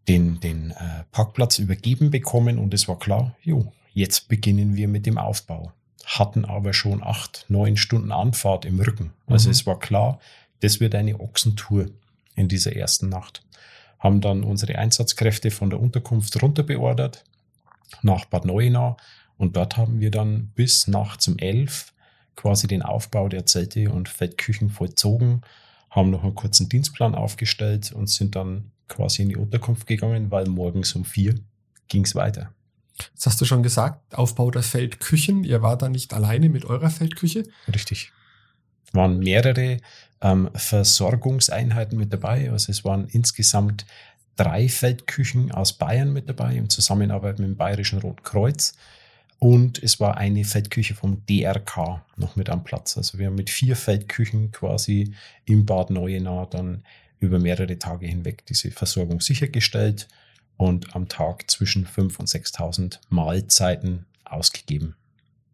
D: den, den äh, Parkplatz übergeben bekommen und es war klar, jo, jetzt beginnen wir mit dem Aufbau hatten aber schon acht, neun Stunden Anfahrt im Rücken. Also mhm. es war klar, das wird eine Ochsentour in dieser ersten Nacht. Haben dann unsere Einsatzkräfte von der Unterkunft runter beordert nach Bad Neuenahr und dort haben wir dann bis nachts um elf quasi den Aufbau der Zelte und Feldküchen vollzogen, haben noch einen kurzen Dienstplan aufgestellt und sind dann quasi in die Unterkunft gegangen, weil morgens um vier ging es weiter.
B: Das hast du schon gesagt, Aufbau der Feldküchen. Ihr war da nicht alleine mit eurer Feldküche?
D: Richtig. Es waren mehrere ähm, Versorgungseinheiten mit dabei. Also es waren insgesamt drei Feldküchen aus Bayern mit dabei im Zusammenarbeit mit dem Bayerischen Roten Kreuz. Und es war eine Feldküche vom DRK noch mit am Platz. Also wir haben mit vier Feldküchen quasi im Bad Neuenahr dann über mehrere Tage hinweg diese Versorgung sichergestellt und am Tag zwischen 5.000 und 6.000 Mahlzeiten ausgegeben.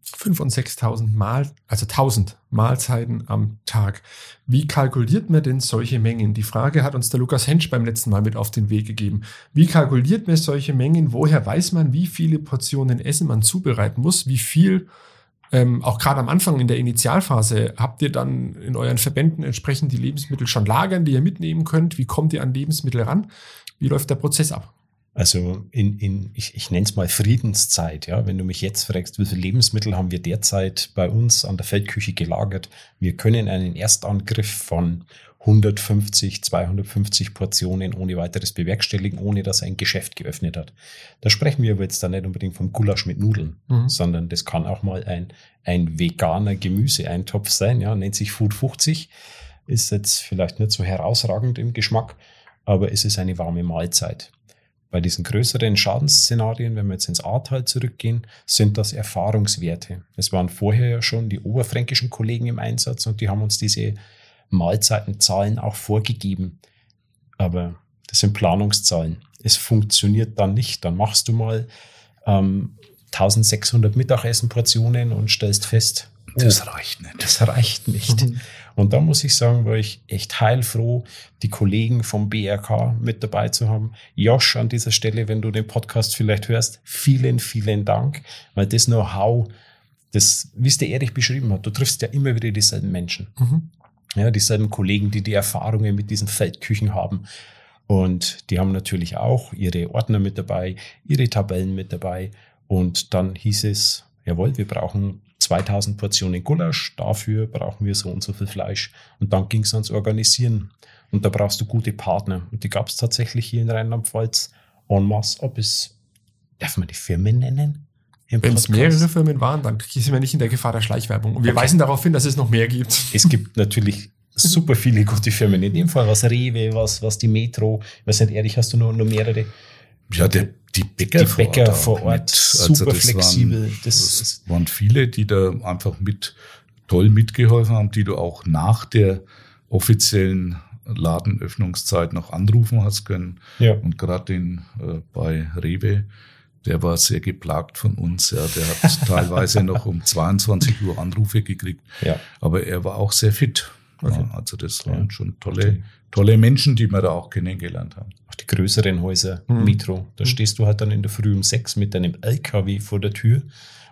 B: 5.000 und 6.000 Mal, also 1000 Mahlzeiten am Tag. Wie kalkuliert man denn solche Mengen? Die Frage hat uns der Lukas Hensch beim letzten Mal mit auf den Weg gegeben. Wie kalkuliert man solche Mengen? Woher weiß man, wie viele Portionen Essen man zubereiten muss? Wie viel, ähm, auch gerade am Anfang in der Initialphase, habt ihr dann in euren Verbänden entsprechend die Lebensmittel schon lagern, die ihr mitnehmen könnt? Wie kommt ihr an Lebensmittel ran? Wie läuft der Prozess ab?
D: Also in, in ich, ich nenne es mal Friedenszeit, ja. Wenn du mich jetzt fragst, wie viele Lebensmittel haben wir derzeit bei uns an der Feldküche gelagert? Wir können einen Erstangriff von 150, 250 Portionen ohne weiteres bewerkstelligen, ohne dass er ein Geschäft geöffnet hat. Da sprechen wir aber jetzt dann nicht unbedingt vom Gulasch mit Nudeln, mhm. sondern das kann auch mal ein, ein veganer Gemüseeintopf sein, ja, nennt sich Food 50, ist jetzt vielleicht nicht so herausragend im Geschmack, aber es ist eine warme Mahlzeit. Bei diesen größeren Schadensszenarien, wenn wir jetzt ins Ahrtal zurückgehen, sind das Erfahrungswerte. Es waren vorher ja schon die oberfränkischen Kollegen im Einsatz und die haben uns diese Mahlzeitenzahlen auch vorgegeben. Aber das sind Planungszahlen. Es funktioniert dann nicht. Dann machst du mal ähm, 1600 Mittagessenportionen und stellst fest,
C: das reicht nicht.
D: Das reicht nicht. Mhm. Und da muss ich sagen, war ich echt heilfroh, die Kollegen vom BRK mit dabei zu haben. Josh, an dieser Stelle, wenn du den Podcast vielleicht hörst, vielen, vielen Dank, weil das Know-how, das, wie es der Erich beschrieben hat, du triffst ja immer wieder dieselben Menschen. Mhm. Ja, dieselben Kollegen, die die Erfahrungen mit diesen Feldküchen haben. Und die haben natürlich auch ihre Ordner mit dabei, ihre Tabellen mit dabei. Und dann hieß es, jawohl, wir brauchen 2000 Portionen Gulasch, dafür brauchen wir so und so viel Fleisch. Und dann ging es ans Organisieren. Und da brauchst du gute Partner. Und die gab es tatsächlich hier in Rheinland-Pfalz en masse. Ob es, darf man die Firmen nennen?
B: Wenn es mehrere Firmen waren, dann sind wir nicht in der Gefahr der Schleichwerbung. Und wir okay. weisen darauf hin, dass es noch mehr gibt.
D: Es gibt natürlich super viele gute Firmen. In dem Fall was Rewe, was, was die Metro. Ich weiß nicht, Erich, hast du noch, noch mehrere?
C: Ja, der, die Bäcker,
D: die Bäcker vor Ort, vor Ort super also flexibel.
C: Waren, das, das waren viele, die da einfach mit toll mitgeholfen haben, die du auch nach der offiziellen Ladenöffnungszeit noch anrufen hast können. Ja. Und gerade den äh, bei Rewe, der war sehr geplagt von uns. Ja, der hat teilweise noch um 22 Uhr Anrufe gekriegt. Ja. Aber er war auch sehr fit. Okay. Ja, also das waren ja. schon tolle, tolle Menschen, die wir da auch kennengelernt haben.
D: Auch die größeren Häuser, mhm. Metro, da mhm. stehst du halt dann in der Früh um sechs mit deinem LKW vor der Tür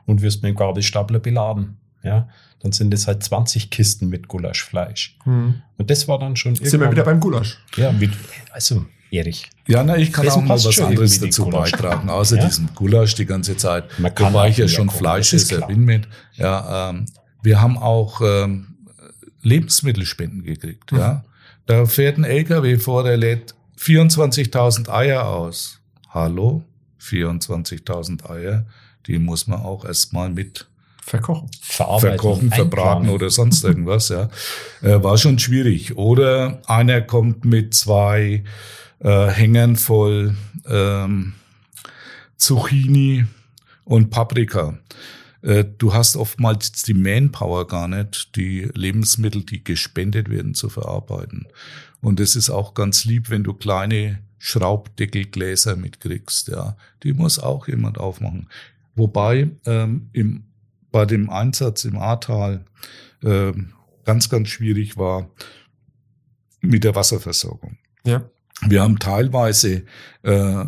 D: und wirst mit dem Gabelstapler beladen. Ja, dann sind es halt 20 Kisten mit Gulaschfleisch. Mhm. Und das war dann schon
B: Sind wir wieder beim Gulasch?
D: Ja, mit, also Erich.
C: Ja, na, ich kann das auch mal was anderes dazu beitragen, außer ja? diesem Gulasch die ganze Zeit. Man kann Wobei ich ja schon Fleischesser bin mit. Ja, ähm, wir haben auch ähm, Lebensmittelspenden gekriegt. Mhm. Ja, da fährt ein LKW vor, der lädt 24.000 Eier aus. Hallo, 24.000 Eier, die muss man auch erstmal mit
B: verkochen,
C: verkochen, verbraten oder sonst irgendwas. Ja, äh, war schon schwierig. Oder einer kommt mit zwei äh, Hängern voll ähm, Zucchini und Paprika. Äh, du hast oftmals die Manpower gar nicht, die Lebensmittel, die gespendet werden, zu verarbeiten. Und es ist auch ganz lieb, wenn du kleine Schraubdeckelgläser mitkriegst. Ja, die muss auch jemand aufmachen. Wobei ähm, im, bei dem Einsatz im Ahrtal äh, ganz, ganz schwierig war mit der Wasserversorgung. Ja. Wir haben teilweise äh,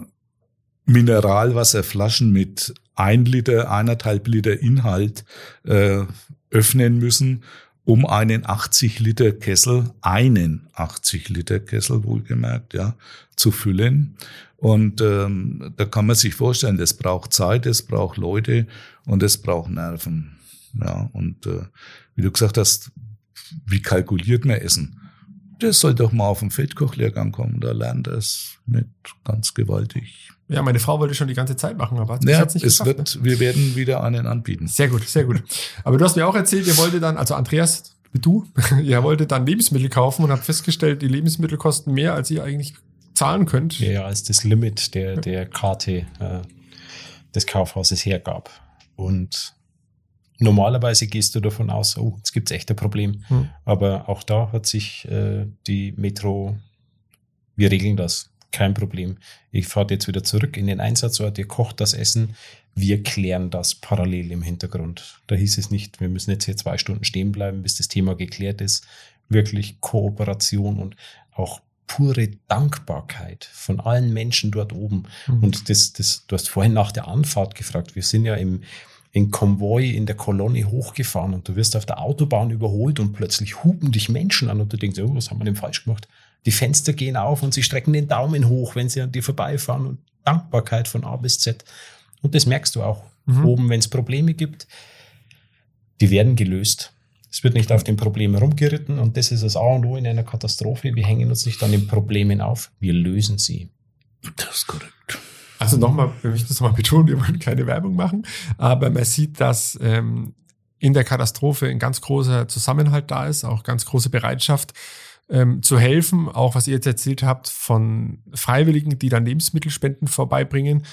C: Mineralwasserflaschen mit ein Liter, eineinhalb Liter Inhalt äh, öffnen müssen, um einen 80 Liter Kessel, einen 80 Liter Kessel wohlgemerkt, ja, zu füllen. Und ähm, da kann man sich vorstellen, das braucht Zeit, es braucht Leute und es braucht Nerven. Ja, und äh, wie du gesagt hast, wie kalkuliert man Essen? Das soll doch mal auf den Feldkochlehrgang kommen, da lernt er es mit ganz gewaltig.
B: Ja, meine Frau wollte schon die ganze Zeit machen, aber
C: ja, hat's nicht es geschafft, wird, ne? wir werden wieder einen anbieten.
B: Sehr gut, sehr gut. Aber du hast mir auch erzählt, ihr wolltet dann, also Andreas, du, ihr wolltet dann Lebensmittel kaufen und habt festgestellt, die Lebensmittel kosten mehr, als ihr eigentlich zahlen könnt.
D: Ja, als das Limit der, der Karte äh, des Kaufhauses hergab. Und normalerweise gehst du davon aus, oh, jetzt gibt's echt ein Problem. Hm. Aber auch da hat sich äh, die Metro, wir regeln das, kein Problem. Ich fahre jetzt wieder zurück in den Einsatzort, ihr kocht das Essen, wir klären das parallel im Hintergrund. Da hieß es nicht, wir müssen jetzt hier zwei Stunden stehen bleiben, bis das Thema geklärt ist. Wirklich Kooperation und auch pure Dankbarkeit von allen Menschen dort oben. Mhm. Und das, das, du hast vorhin nach der Anfahrt gefragt. Wir sind ja im, in Konvoi in der Kolonne hochgefahren und du wirst auf der Autobahn überholt und plötzlich hupen dich Menschen an und du denkst, oh, was haben wir denn falsch gemacht? Die Fenster gehen auf und sie strecken den Daumen hoch, wenn sie an dir vorbeifahren und Dankbarkeit von A bis Z. Und das merkst du auch mhm. oben, wenn es Probleme gibt. Die werden gelöst. Es wird nicht auf den Problemen rumgeritten und das ist das A und O in einer Katastrophe. Wir hängen uns nicht an den Problemen auf, wir lösen sie.
C: Das ist korrekt.
B: Also nochmal, wir möchten es nochmal betonen, wir wollen keine Werbung machen, aber man sieht, dass ähm, in der Katastrophe ein ganz großer Zusammenhalt da ist, auch ganz große Bereitschaft ähm, zu helfen, auch was ihr jetzt erzählt habt von Freiwilligen, die dann Lebensmittelspenden vorbeibringen,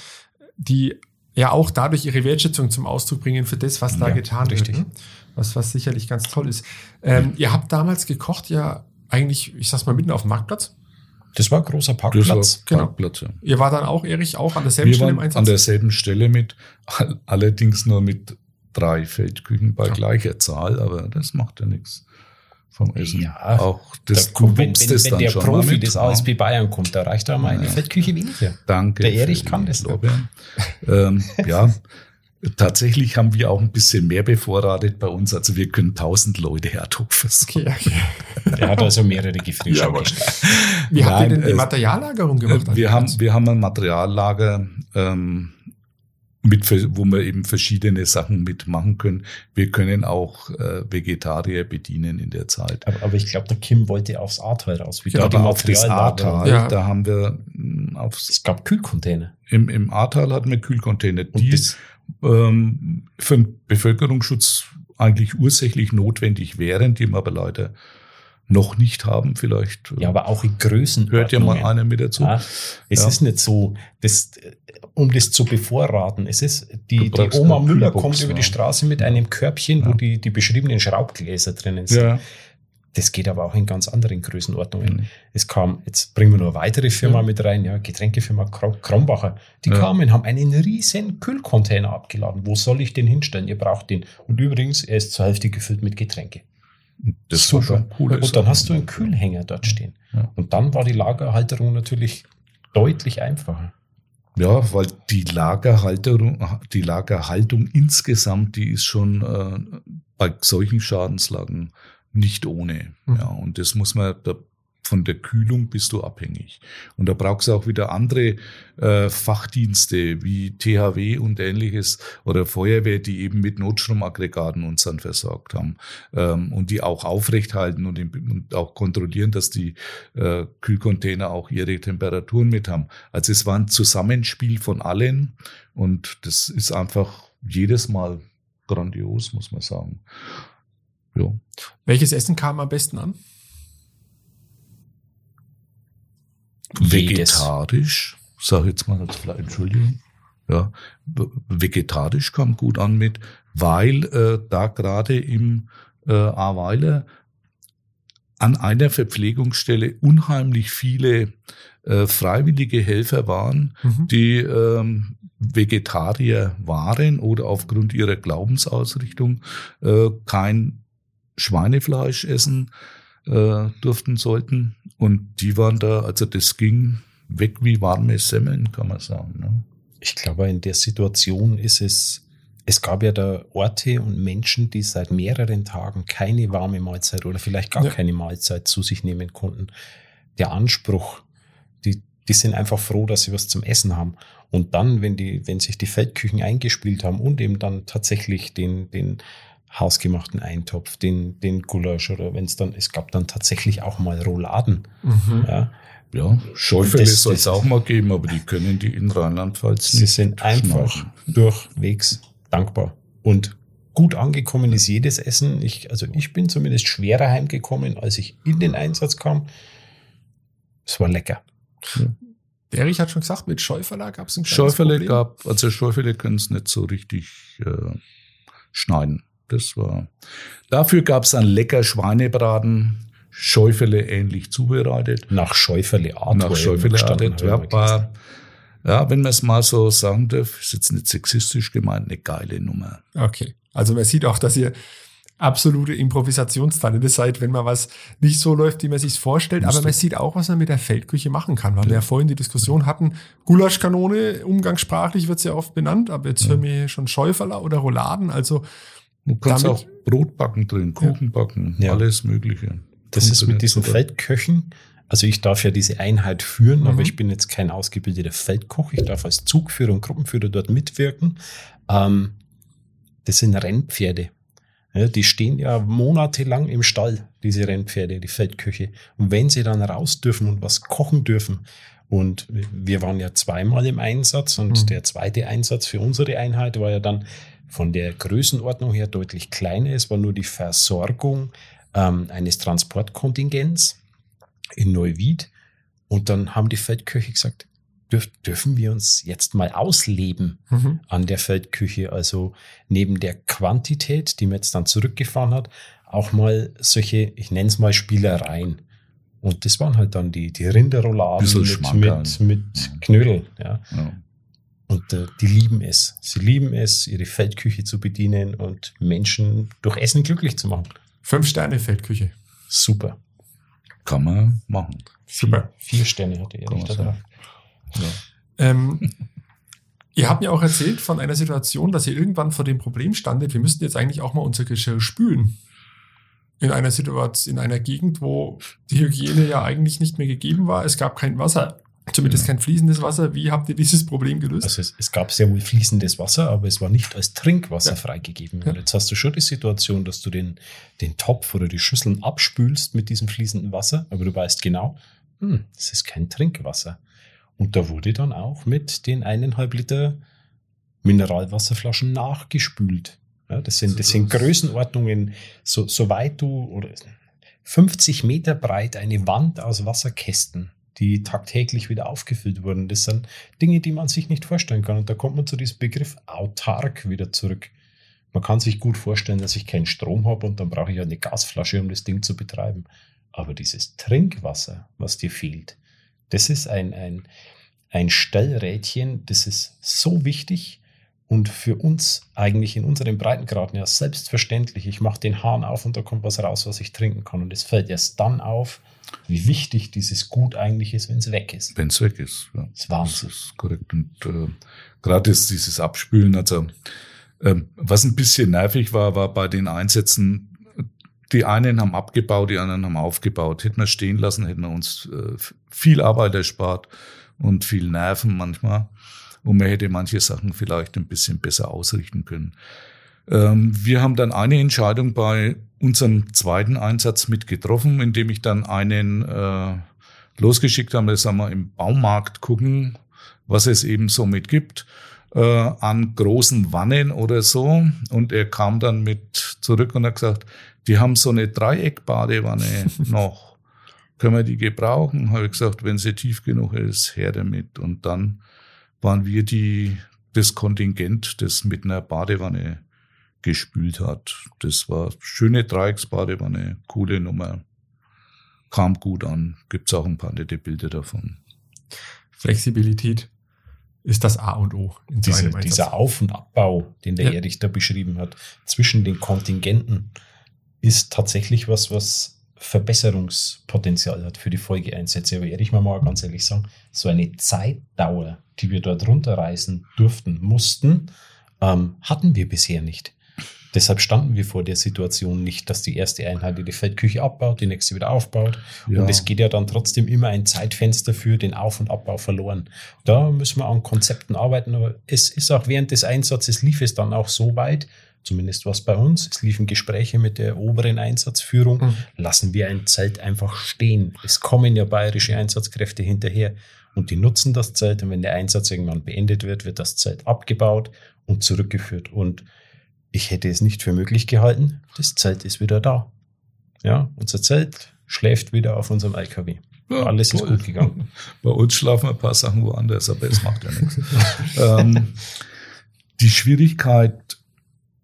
B: die ja auch dadurch ihre Wertschätzung zum Ausdruck bringen für das, was da
D: Ja,
B: getan
D: richtig.
B: wird. ne? Was, was sicherlich ganz toll ist. Ähm, ihr habt damals gekocht ja eigentlich, ich sag's mal, mitten auf dem Marktplatz.
D: Das war ein großer
C: Das
D: Parkplatz.
B: genau.
C: Parkplatz, ja.
B: Ihr war dann auch, Erich, auch an derselben
C: Wir
B: Stelle im
C: waren
B: Einsatz?
C: an derselben Stelle mit, all- allerdings nur mit drei Feldküchen bei
B: Ja.
C: gleicher Zahl, aber das macht ja nichts vom Essen.
D: Ja,
C: auch das,
D: Da kommt, wenn, wenn, wenn
C: dann
D: der Profi des ASB Bayern kommt, da reicht da mal eine
C: Ja.
D: Feldküche weniger.
C: Danke.
D: Der Erich
C: für
D: kann das.
C: Ähm, ja, tatsächlich haben wir auch ein bisschen mehr bevorratet bei uns. Also wir können 1000 Leute versorgen.
B: Okay, okay.
D: Der hat also mehrere Gefrierschalen.
C: Jawohl.
B: Wie habt ihr denn die
C: äh,
B: Materiallagerung gemacht?
C: wir, haben, wir haben ein Materiallager, ähm, mit, wo wir eben verschiedene Sachen mitmachen können. Wir können auch äh, Vegetarier bedienen in der Zeit.
D: Aber, aber ich glaube, der Kim wollte aufs Ahrtal raus. Wie
C: Ja,
D: da die
C: aber auf das. Ahrtal,
B: Ja.
C: da haben wir mh, aufs,
D: Es gab Kühlcontainer.
C: im, im Ahrtal hatten wir Kühlcontainer,
D: Und
C: die
D: das,
C: ähm, für den Bevölkerungsschutz eigentlich ursächlich notwendig wären, die wir aber leider noch nicht haben. Vielleicht
D: ja, aber auch in Größen.
C: hört ja mal einer mit dazu.
D: Ja, es
C: Ja.
D: ist nicht so, das, um das zu bevorraten. Es ist, die, die Oma Müller
C: Kühlbox,
D: kommt über die Straße mit einem Körbchen, wo die, die beschriebenen Schraubgläser drinnen sind. Das geht aber auch in ganz anderen Größenordnungen.
C: Mhm.
D: Es kam, jetzt bringen wir eine weitere Firma
C: Ja.
D: mit rein, ja, Getränkefirma Kro- Krombacher. Die
C: Ja.
D: kamen, haben einen riesen Kühlcontainer abgeladen. Wo soll ich den hinstellen? Ihr braucht den. Und übrigens, er ist zur Hälfte gefüllt mit Getränke.
C: Das war schon cool.
D: Und dann hast du einen Kühlhänger dort stehen.
C: Ja.
D: Und dann war die Lagerhalterung natürlich deutlich einfacher.
C: Ja, weil die Lagerhalterung, die Lagerhaltung insgesamt, die ist schon äh, bei solchen Schadenslagen nicht ohne.
B: Mhm.
C: Ja, und das muss man, da, von der Kühlung bist du abhängig. Und da brauchst du auch wieder andere äh, Fachdienste wie THW und ähnliches oder Feuerwehr, die eben mit Notstromaggregaten uns dann versorgt haben ähm, und die auch aufrechthalten und, und auch kontrollieren, dass die äh, Kühlcontainer auch ihre Temperaturen mit haben. Also es war ein Zusammenspiel von allen und das ist einfach jedes Mal grandios, muss man sagen. Ja.
B: Welches Essen kam am besten an?
D: Jedes.
C: Vegetarisch, sag ich jetzt mal als Entschuldigung. Ja, vegetarisch kam gut an mit, weil äh, da gerade im äh, Ahrweiler an einer Verpflegungsstelle unheimlich viele äh, freiwillige Helfer waren,
B: Mhm.
C: die ähm, Vegetarier waren oder aufgrund ihrer Glaubensausrichtung äh, kein Schweinefleisch essen äh, durften sollten. Und die waren da, also das ging weg wie warme Semmeln, kann man sagen. Ne?
D: Ich glaube, in der Situation ist es, es gab ja da Orte und Menschen, die seit mehreren Tagen keine warme Mahlzeit oder vielleicht gar
B: Ja.
D: keine Mahlzeit zu sich nehmen konnten. Der Anspruch, die, die sind einfach froh, dass sie was zum Essen haben. Und dann, wenn die, wenn sich die Feldküchen eingespielt haben und eben dann tatsächlich den, den hausgemachten Eintopf, den, den Gulasch oder wenn es dann, es gab dann tatsächlich auch mal Rouladen.
B: Mhm.
D: Ja.
C: Ja, Schäufele soll es auch mal geben, aber die können die in Rheinland-Pfalz
D: Sie
C: nicht
D: sind einfach durchwegs dankbar. Und gut angekommen ist jedes Essen. Ich, also ich bin zumindest schwerer heimgekommen, als ich in den Einsatz kam. Es war lecker.
B: Der Erich hat schon gesagt, mit Schäuferler gab es ein kleines
C: Schäufele
B: Problem.
C: gab, also Schäufele können es nicht so richtig äh, schneiden. Das war. Dafür gab es ein lecker Schweinebraten, Schäufele ähnlich zubereitet.
D: Nach Schäuferle Art.
C: nach Schäufele Art. Ja, war, ja, wenn man es mal so sagen darf, ist jetzt nicht sexistisch gemeint, eine geile Nummer.
B: Okay. Also man sieht auch, dass ihr absolute Improvisationstalente seid, wenn mal was nicht so läuft, wie man sich vorstellt. Aber man sieht auch, was man mit der Feldküche machen kann. Weil wir ja vorhin die Diskussion hatten, Gulaschkanone, umgangssprachlich wird es ja oft benannt, aber jetzt hören wir hier schon Schäuferler oder Rouladen. Also
C: Du kannst
B: Damit-
C: auch Brot backen drin, Kuchen backen,
D: Ja.
C: alles Mögliche.
D: Das ist mit diesen. Feldköchen. Also ich darf ja diese Einheit führen,
B: Mhm.
D: aber ich bin jetzt kein ausgebildeter Feldkoch. Ich darf als Zugführer und Gruppenführer dort mitwirken. Ähm, das sind Rennpferde. Ja, die stehen ja monatelang im Stall, diese Rennpferde, die Feldküche. Und wenn sie dann raus dürfen und was kochen dürfen, und wir waren ja zweimal im Einsatz und mhm. der zweite Einsatz für unsere Einheit war ja dann von der Größenordnung her deutlich kleiner. Es war nur die Versorgung ähm, eines Transportkontingents in Neuwied. Und dann haben die Feldköche gesagt, dürf, dürfen wir uns jetzt mal ausleben mhm. an der Feldküche? Also neben der Quantität, die man jetzt dann zurückgefahren hat, auch mal solche, ich nenne es mal Spielereien. Und das waren halt dann die, die Rinderrouladen mit, mit, mit. Knödel. Ja. ja. Und äh, die lieben es. Sie lieben es, ihre Feldküche zu bedienen und Menschen durch Essen glücklich zu machen.
B: Fünf Sterne Feldküche.
D: Super.
C: Kann man machen.
D: Super. Vier, vier Sterne hatte er nicht drauf.
B: Ja. Ähm, ihr habt mir auch erzählt von einer Situation, dass ihr irgendwann vor dem Problem standet, wir müssten jetzt eigentlich auch mal unser Geschirr spülen. In einer Situation, in einer Gegend, wo die Hygiene ja eigentlich nicht mehr gegeben war. Es gab kein Wasser. Zumindest kein fließendes Wasser. Wie habt ihr dieses Problem gelöst?
D: Also es, es gab sehr wohl fließendes Wasser, aber es war nicht als Trinkwasser ja. freigegeben. Und jetzt hast du schon die Situation, dass du den, den Topf oder die Schüsseln abspülst mit diesem fließenden Wasser, aber du weißt genau, hm, es ist kein Trinkwasser. Und da wurde dann auch mit den eineinhalb Liter Mineralwasserflaschen nachgespült. Ja, das sind, das sind Größenordnungen, so, so weit du, oder 50 Meter breit eine Wand aus Wasserkästen die tagtäglich wieder aufgefüllt wurden. Das sind Dinge, die man sich nicht vorstellen kann. Und da kommt man zu diesem Begriff autark wieder zurück. Man kann sich gut vorstellen, dass ich keinen Strom habe und dann brauche ich eine Gasflasche, um das Ding zu betreiben. Aber dieses Trinkwasser, was dir fehlt, das ist ein, ein, ein Stellrädchen, das ist so wichtig und für uns eigentlich in unseren Breitengraden ja selbstverständlich. Ich mache den Hahn auf und da kommt was raus, was ich trinken kann. Und es fällt erst dann auf, wie wichtig dieses Gut eigentlich ist, wenn es weg ist.
C: Wenn es weg ist.
D: Ja. Das ist Wahnsinn.
C: Das ist korrekt. Und äh, gerade dieses Abspülen, also äh, was ein bisschen nervig war, war bei den Einsätzen, die einen haben abgebaut, die anderen haben aufgebaut. Hätten wir stehen lassen, hätten wir uns äh, viel Arbeit erspart und viel Nerven manchmal. Und man hätte manche Sachen vielleicht ein bisschen besser ausrichten können. Ähm, wir haben dann eine Entscheidung bei unserem zweiten Einsatz mit getroffen, indem ich dann einen äh, losgeschickt habe, das sagen wir im Baumarkt gucken, was es eben so mit gibt, äh, an großen Wannen oder so. Und er kam dann mit zurück und hat gesagt, die haben so eine Dreieckbadewanne noch. Können wir die gebrauchen? Habe ich gesagt, wenn sie tief genug ist, her damit. Und dann waren wir die, das Kontingent, das mit einer Badewanne gespült hat. Das war schöne Dreiecksbadewanne, coole Nummer. Kam gut an. Gibt's auch ein paar nette Bilder davon.
B: Flexibilität ist das A und O.
D: In Diese, dieser Auf- und Abbau, den der ja. Erich da beschrieben hat, zwischen den Kontingenten, ist tatsächlich was, was Verbesserungspotenzial hat für die Folgeeinsätze. Aber Erich, mal mal ganz ehrlich sagen, so eine Zeitdauer, die wir dort runterreißen durften, mussten, ähm, hatten wir bisher nicht. Deshalb standen wir vor der Situation nicht, dass die erste Einheit die Feldküche abbaut, die nächste wieder aufbaut. Ja. Und es geht ja dann trotzdem immer ein Zeitfenster für den Auf- und Abbau verloren. Da müssen wir an Konzepten arbeiten, aber es ist auch während des Einsatzes lief es dann auch so weit, zumindest was bei uns, es liefen Gespräche mit der oberen Einsatzführung, mhm. lassen wir ein Zelt einfach stehen. Es kommen ja bayerische Einsatzkräfte hinterher und die nutzen das Zelt und wenn der Einsatz irgendwann beendet wird, wird das Zelt abgebaut und zurückgeführt. Und ich hätte es nicht für möglich gehalten. Das Zelt ist wieder da. Ja, unser Zelt schläft wieder auf unserem LKW. Ja, Alles toll. ist gut gegangen.
C: Bei uns schlafen ein paar Sachen woanders, aber es macht ja nichts. ähm, die Schwierigkeit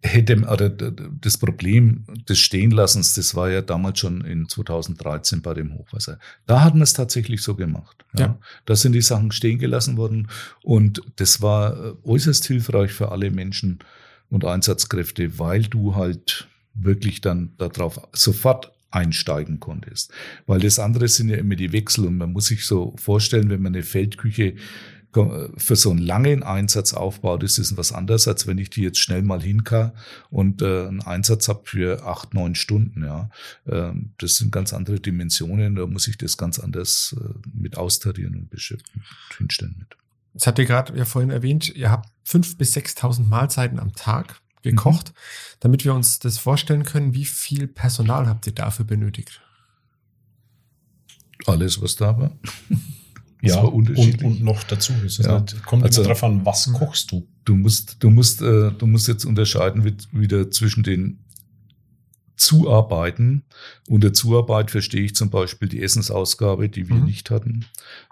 C: hätte, oder das Problem des Stehenlassens, das war ja damals schon in 2013 bei dem Hochwasser. Da hatten wir es tatsächlich so gemacht. Ja. ja. Da sind die Sachen stehen gelassen worden und das war äh, äußerst hilfreich für alle Menschen, und Einsatzkräfte, weil du halt wirklich dann darauf sofort einsteigen konntest. Weil das andere sind ja immer die Wechsel und man muss sich so vorstellen, wenn man eine Feldküche für so einen langen Einsatz aufbaut, ist es was anderes, als wenn ich die jetzt schnell mal hinkar und äh, einen Einsatz habe für acht, neun Stunden. Ja, ähm, Das sind ganz andere Dimensionen, da muss ich das ganz anders äh, mit austarieren und beschäftigen, hinstellen mit.
B: Das habt ihr gerade ja vorhin erwähnt, ihr habt fünf bis sechstausend Mahlzeiten am Tag. gekocht, mhm. damit wir uns das vorstellen können, wie viel Personal habt ihr dafür benötigt?
C: Alles, was da war.
D: Ja, und, und, noch dazu. Es ja. nicht, kommt also, immer darauf an, was kochst du?
C: Du musst, du musst, äh, du musst jetzt unterscheiden wieder zwischen den Zuarbeiten. Unter Zuarbeit verstehe ich zum Beispiel die Essensausgabe, die wir mhm. nicht hatten,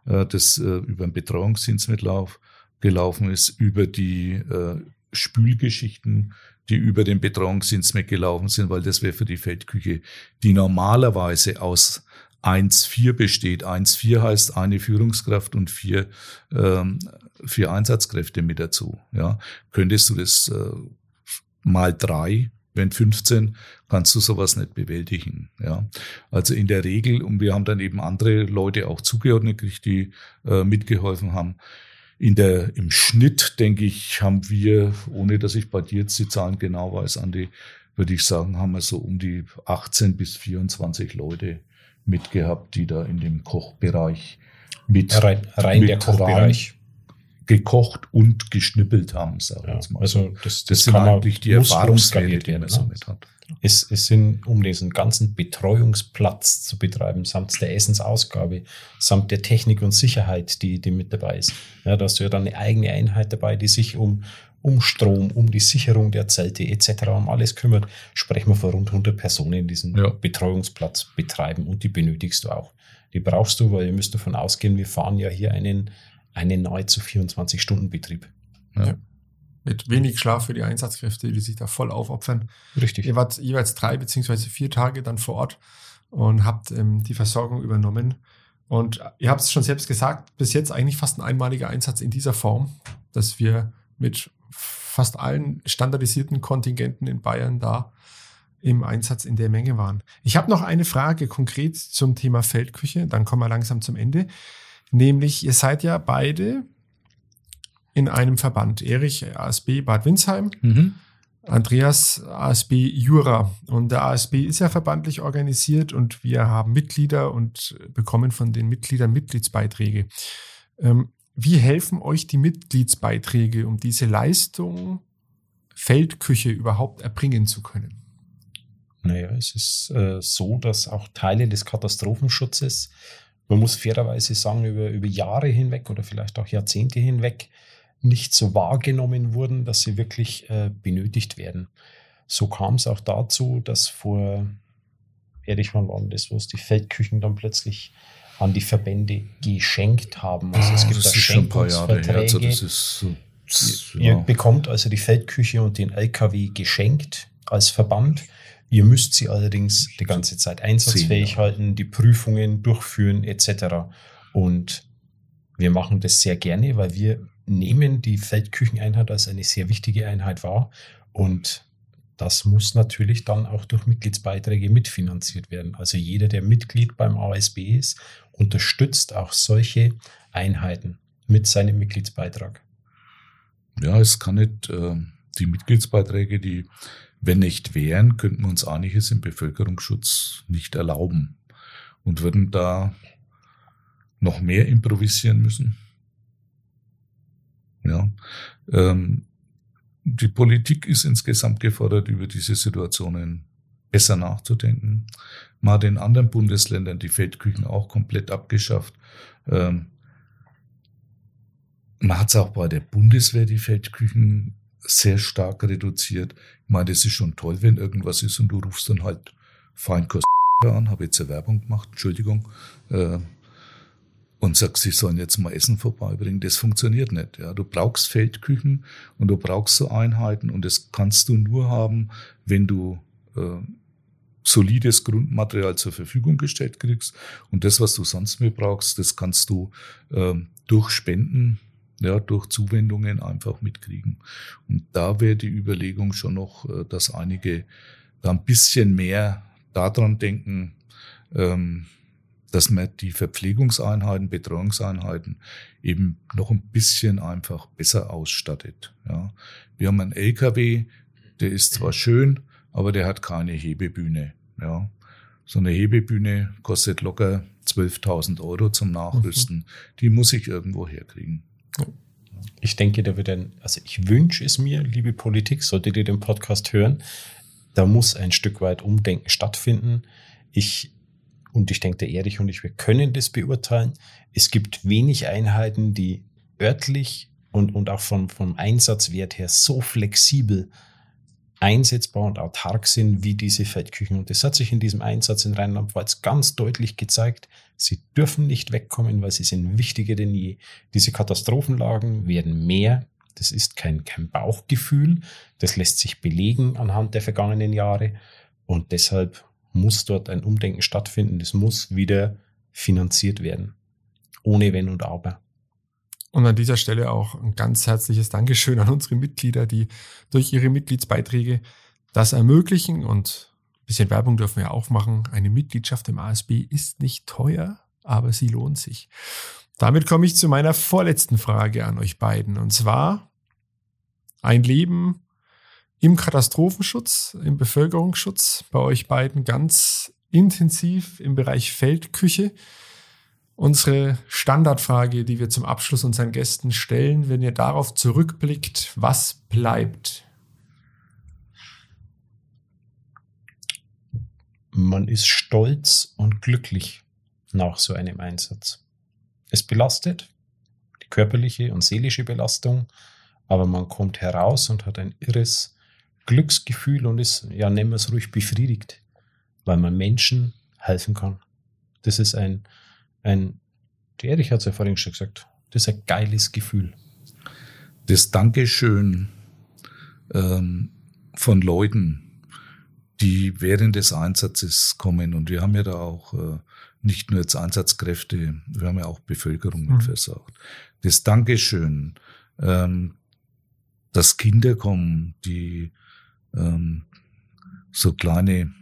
C: äh, das äh, über den Betreuungsdienst mitlauf gelaufen ist, über die äh, Spülgeschichten, die über den Betreuungsdienst mitgelaufen sind, weil das wäre für die Feldküche, die normalerweise aus 1-4 besteht. 1-4 heißt eine Führungskraft und vier, ähm, vier Einsatzkräfte mit dazu. Ja, könntest du das äh, mal drei, wenn 15, kannst du sowas nicht bewältigen. Ja, also in der Regel und wir haben dann eben andere Leute auch zugeordnet gekriegt, die äh, mitgeholfen haben. In der, im Schnitt, denke ich, haben wir, ohne dass ich bei dir jetzt die Zahlen genau weiß, Andi, würde ich sagen, haben wir so um die 18 bis 24 Leute mitgehabt, die da in dem Kochbereich mit
D: rein, rein mit der Kochbereich
C: gekocht und geschnippelt haben,
D: sag ja, mal. Also das, das, das sind eigentlich die Erfahrungswerte, die man so mit hat. Es, es sind, um diesen ganzen Betreuungsplatz zu betreiben, samt der Essensausgabe, samt der Technik und Sicherheit, die, die mit dabei ist. Ja, da hast du ja dann eine eigene Einheit dabei, die sich um, um Strom, um die Sicherung der Zelte etc., um alles kümmert, sprechen wir von rund 100 Personen, die diesen ja. Betreuungsplatz betreiben und die benötigst du auch. Die brauchst du, weil ihr müsst davon ausgehen, wir fahren ja hier einen, einen nahezu 24-Stunden-Betrieb.
B: Ja. ja. Mit wenig Schlaf für die Einsatzkräfte, die sich da voll aufopfern.
D: Richtig.
B: Ihr wart jeweils drei beziehungsweise vier Tage dann vor Ort und habt ähm, die Versorgung übernommen. Und ihr habt es schon selbst gesagt, bis jetzt eigentlich fast ein einmaliger Einsatz in dieser Form, dass wir mit fast allen standardisierten Kontingenten in Bayern da im Einsatz in der Menge waren. Ich habe noch eine Frage konkret zum Thema Feldküche, dann kommen wir langsam zum Ende. Nämlich, ihr seid ja beide in einem Verband. Erich ASB Bad Windsheim, mhm. Andreas ASB Jura. Und der ASB ist ja verbandlich organisiert und wir haben Mitglieder und bekommen von den Mitgliedern Mitgliedsbeiträge. Ähm, wie helfen euch die Mitgliedsbeiträge, um diese Leistung Feldküche überhaupt erbringen zu können?
D: Naja, es ist äh, so, dass auch Teile des Katastrophenschutzes, man muss fairerweise sagen, über, über Jahre hinweg oder vielleicht auch Jahrzehnte hinweg nicht so wahrgenommen wurden, dass sie wirklich äh, benötigt werden. So kam es auch dazu, dass vor, ehrlich mal waren das, wo es die Feldküchen dann plötzlich an die Verbände geschenkt haben.
C: Also es ah, gibt das da ist schon ein paar Jahre her. Also das ist
D: so, ja. Ihr bekommt also die Feldküche und den LKW geschenkt als Verband. Ihr müsst sie allerdings die ganze Zeit einsatzfähig halten, die Prüfungen durchführen etc. Und wir machen das sehr gerne, weil wir nehmen die Feldkücheneinheit als eine sehr wichtige Einheit wahr und das muss natürlich dann auch durch Mitgliedsbeiträge mitfinanziert werden. Also jeder, der Mitglied beim ASB ist, unterstützt auch solche Einheiten mit seinem Mitgliedsbeitrag.
C: Ja, es kann nicht äh, die Mitgliedsbeiträge, die, wenn nicht wären, könnten wir uns einiges im Bevölkerungsschutz nicht erlauben und würden da noch mehr improvisieren müssen. Ja, ähm, die Politik ist insgesamt gefordert, über diese Situationen besser nachzudenken. Man hat in anderen Bundesländern die Feldküchen auch komplett abgeschafft. Ähm, man hat es auch bei der Bundeswehr die Feldküchen sehr stark reduziert. Ich meine, das ist schon toll, wenn irgendwas ist und du rufst dann halt Feinkost an, habe jetzt eine Werbung gemacht, Entschuldigung. Äh, und sagst, sie sollen jetzt mal Essen vorbeibringen. Das funktioniert nicht. Ja, du brauchst Feldküchen und du brauchst so Einheiten und das kannst du nur haben, wenn du äh, solides Grundmaterial zur Verfügung gestellt kriegst. Und das, was du sonst mehr brauchst, das kannst du äh, durch Spenden, ja, durch Zuwendungen einfach mitkriegen. Und da wäre die Überlegung schon noch, äh, dass einige da ein bisschen mehr daran denken, ähm, dass man die Verpflegungseinheiten, Betreuungseinheiten eben noch ein bisschen einfach besser ausstattet. Ja. Wir haben einen LKW, der ist zwar schön, aber der hat keine Hebebühne. Ja. So eine Hebebühne kostet locker 12.000 Euro zum Nachrüsten. Mhm. Die muss ich irgendwo herkriegen.
D: Ich denke, da wird ein, also ich wünsche es mir, liebe Politik, solltet ihr den Podcast hören, da muss ein Stück weit Umdenken stattfinden. Ich, und ich denke, der Erich und ich, wir können das beurteilen. Es gibt wenig Einheiten, die örtlich und, und auch vom, vom Einsatzwert her so flexibel einsetzbar und autark sind wie diese Feldküchen. Und das hat sich in diesem Einsatz in Rheinland-Pfalz ganz deutlich gezeigt. Sie dürfen nicht wegkommen, weil sie sind wichtiger denn je. Diese Katastrophenlagen werden mehr. Das ist kein, kein Bauchgefühl. Das lässt sich belegen anhand der vergangenen Jahre. Und deshalb muss dort ein Umdenken stattfinden. Das muss wieder finanziert werden. Ohne Wenn und Aber.
B: Und an dieser Stelle auch ein ganz herzliches Dankeschön an unsere Mitglieder, die durch ihre Mitgliedsbeiträge das ermöglichen. Und ein bisschen Werbung dürfen wir auch machen. Eine Mitgliedschaft im ASB ist nicht teuer, aber sie lohnt sich. Damit komme ich zu meiner vorletzten Frage an euch beiden. Und zwar ein Leben im Katastrophenschutz, im Bevölkerungsschutz, bei euch beiden ganz intensiv im Bereich Feldküche unsere Standardfrage, die wir zum Abschluss unseren Gästen stellen, wenn ihr darauf zurückblickt, was bleibt?
D: Man ist stolz und glücklich nach so einem Einsatz. Es belastet, die körperliche und seelische Belastung, aber man kommt heraus und hat ein irres Glücksgefühl und ist, ja, nennen wir es ruhig, befriedigt, weil man Menschen helfen kann. Das ist ein, ein, der Erich hat es ja vorhin schon gesagt, das ist ein geiles Gefühl.
C: Das Dankeschön ähm, von Leuten, die während des Einsatzes kommen. Und wir haben ja da auch äh, nicht nur jetzt Einsatzkräfte, wir haben ja auch Bevölkerung mit mhm. versorgt. Das Dankeschön, ähm, dass Kinder kommen, die ähm, so kleine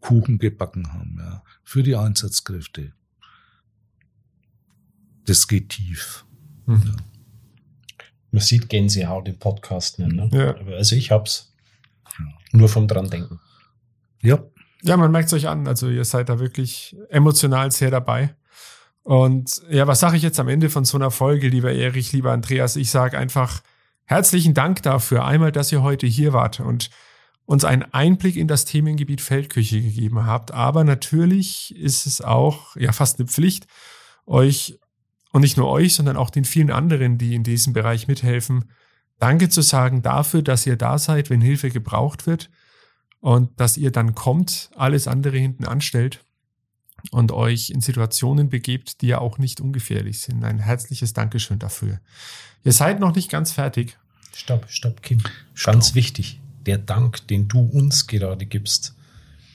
C: Kuchen gebacken haben, ja, für die Einsatzkräfte das geht tief. Mhm. Ja.
D: Man sieht Gänsehaut im Podcast nicht, ne? Ja. Also ich hab's. Nur vom dran denken.
B: Ja. Ja, man merkt es euch an. Also ihr seid da wirklich emotional sehr dabei. Und ja, was sage ich jetzt am Ende von so einer Folge, lieber Erich, lieber Andreas? Ich sage einfach herzlichen Dank dafür, einmal, dass ihr heute hier wart und uns einen Einblick in das Themengebiet Feldküche gegeben habt. Aber natürlich ist es auch ja fast eine Pflicht, euch und nicht nur euch, sondern auch den vielen anderen, die in diesem Bereich mithelfen, Danke zu sagen dafür, dass ihr da seid, wenn Hilfe gebraucht wird und dass ihr dann kommt, alles andere hinten anstellt und euch in Situationen begebt, die ja auch nicht ungefährlich sind. Ein herzliches Dankeschön dafür. Ihr seid noch nicht ganz fertig.
D: Stopp, stopp, Kim. Ganz stopp. wichtig. Der Dank, den du uns gerade gibst,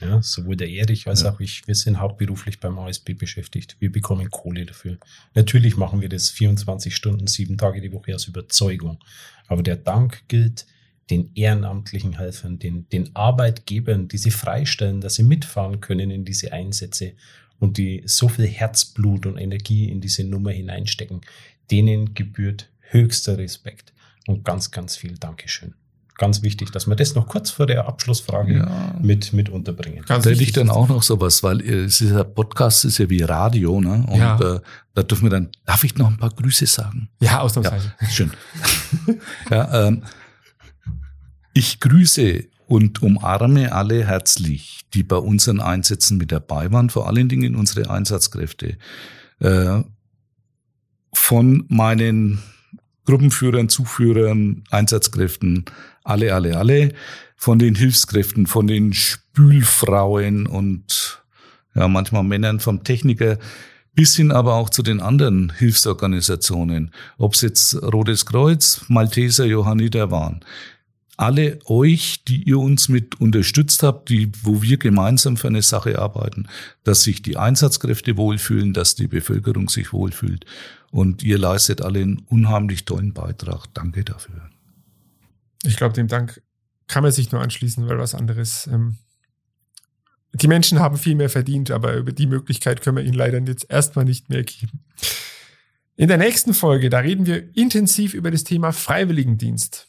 D: ja, sowohl der Erich als ja. auch ich, wir sind hauptberuflich beim ASB beschäftigt. Wir bekommen Kohle dafür. Natürlich machen wir das 24 Stunden, sieben Tage die Woche aus Überzeugung. Aber der Dank gilt den ehrenamtlichen Helfern, den, den Arbeitgebern, die sie freistellen, dass sie mitfahren können in diese Einsätze und die so viel Herzblut und Energie in diese Nummer hineinstecken. Denen gebührt höchster Respekt und ganz, ganz viel Dankeschön ganz wichtig, dass wir das noch kurz vor der Abschlussfrage ja. mit, mit unterbringen.
C: Ganz da hätte ich dann auch noch sowas, weil äh, es ist ja Podcast ist ja wie Radio, ne? Und ja. äh, da dürfen wir dann, darf ich noch ein paar Grüße sagen?
B: Ja, ausnahmsweise.
C: Ja, schön. ja, ähm, ich grüße und umarme alle herzlich, die bei unseren Einsätzen mit dabei waren, vor allen Dingen unsere Einsatzkräfte. Äh, von meinen Gruppenführern, Zuführern, Einsatzkräften, alle, alle, alle, von den Hilfskräften, von den Spülfrauen und ja, manchmal Männern vom Techniker bis hin aber auch zu den anderen Hilfsorganisationen, ob es jetzt Rotes Kreuz, Malteser, Johanniter waren. Alle euch, die ihr uns mit unterstützt habt, die, wo wir gemeinsam für eine Sache arbeiten, dass sich die Einsatzkräfte wohlfühlen, dass die Bevölkerung sich wohlfühlt. Und ihr leistet alle einen unheimlich tollen Beitrag. Danke dafür.
B: Ich glaube, dem Dank kann man sich nur anschließen, weil was anderes. Ähm, die Menschen haben viel mehr verdient, aber über die Möglichkeit können wir ihnen leider jetzt erstmal nicht mehr geben. In der nächsten Folge, da reden wir intensiv über das Thema Freiwilligendienst.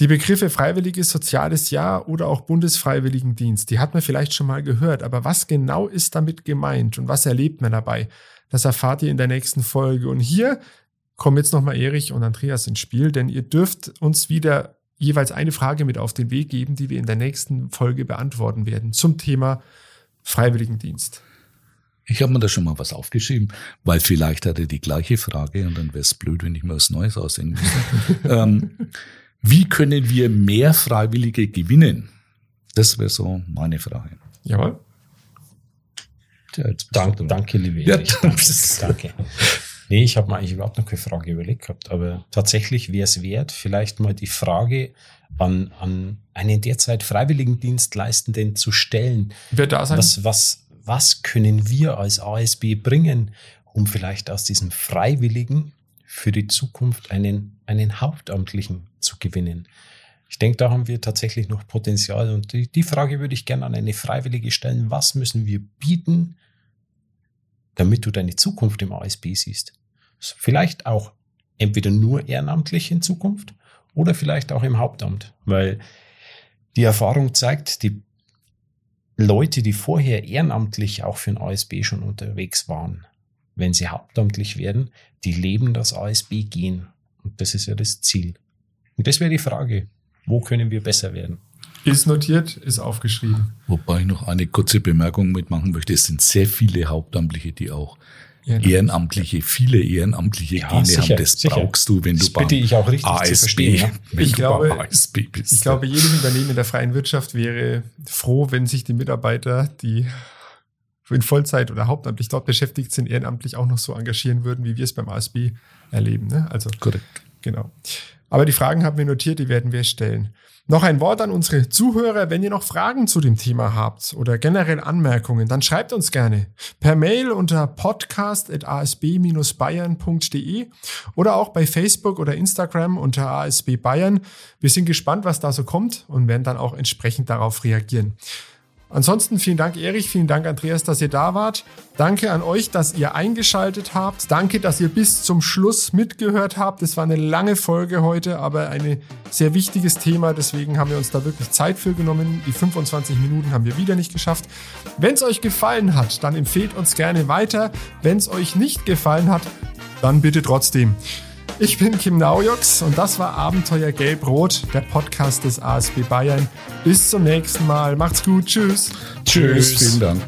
B: Die Begriffe Freiwilliges Soziales Jahr oder auch Bundesfreiwilligendienst, die hat man vielleicht schon mal gehört, aber was genau ist damit gemeint und was erlebt man dabei? Das erfahrt ihr in der nächsten Folge. Und hier kommen jetzt nochmal Erich und Andreas ins Spiel, denn ihr dürft uns wieder jeweils eine Frage mit auf den Weg geben, die wir in der nächsten Folge beantworten werden zum Thema Freiwilligendienst.
C: Ich habe mir da schon mal was aufgeschrieben, weil vielleicht hat er die gleiche Frage und dann wäre es blöd, wenn ich mir was Neues ausdenken müsste. ähm, wie können wir mehr Freiwillige gewinnen? Das wäre so meine Frage.
B: Jawohl.
D: Ja, Dank, danke, liebe ja. Danke. danke. Nee, ich habe mir eigentlich überhaupt noch keine Frage überlegt gehabt, aber tatsächlich wäre es wert, vielleicht mal die Frage an, an einen derzeit Freiwilligendienstleistenden zu stellen.
B: Wer da sein?
D: Was, was, was können wir als ASB bringen, um vielleicht aus diesem Freiwilligen für die Zukunft einen, einen Hauptamtlichen zu gewinnen? Ich denke, da haben wir tatsächlich noch Potenzial und die, die Frage würde ich gerne an eine Freiwillige stellen. Was müssen wir bieten, damit du deine Zukunft im ASB siehst? Vielleicht auch entweder nur ehrenamtlich in Zukunft oder vielleicht auch im Hauptamt, weil die Erfahrung zeigt, die Leute, die vorher ehrenamtlich auch für ein ASB schon unterwegs waren, wenn sie hauptamtlich werden, die leben das ASB gehen. Und das ist ja das Ziel. Und das wäre die Frage, wo können wir besser werden?
B: Ist notiert, ist aufgeschrieben.
C: Wobei ich noch eine kurze Bemerkung mitmachen möchte. Es sind sehr viele Hauptamtliche, die auch Ehrenamtliche, viele ehrenamtliche ja, Gene sicher, haben. Das sicher. brauchst du, wenn
D: das
C: du beim
D: bitte ich auch richtig
C: ASB,
B: ja? ich glaube, ASB bist. Ich glaube, jedes Unternehmen in der freien Wirtschaft wäre froh, wenn sich die Mitarbeiter, die in Vollzeit oder hauptamtlich dort beschäftigt sind, ehrenamtlich auch noch so engagieren würden, wie wir es beim ASB erleben. Ne? Also
C: korrekt.
B: Genau. Aber die Fragen haben wir notiert, die werden wir stellen. Noch ein Wort an unsere Zuhörer. Wenn ihr noch Fragen zu dem Thema habt oder generell Anmerkungen, dann schreibt uns gerne per Mail unter podcast.asb-bayern.de oder auch bei Facebook oder Instagram unter ASB Bayern. Wir sind gespannt, was da so kommt und werden dann auch entsprechend darauf reagieren. Ansonsten vielen Dank, Erich, vielen Dank, Andreas, dass ihr da wart. Danke an euch, dass ihr eingeschaltet habt. Danke, dass ihr bis zum Schluss mitgehört habt. Es war eine lange Folge heute, aber ein sehr wichtiges Thema. Deswegen haben wir uns da wirklich Zeit für genommen. Die 25 Minuten haben wir wieder nicht geschafft. Wenn es euch gefallen hat, dann empfehlt uns gerne weiter. Wenn es euch nicht gefallen hat, dann bitte trotzdem. Ich bin Kim Naujoks und das war Abenteuer Gelb-Rot, der Podcast des ASB Bayern. Bis zum nächsten Mal. Macht's gut. Tschüss.
C: Tschüss. Vielen Dank.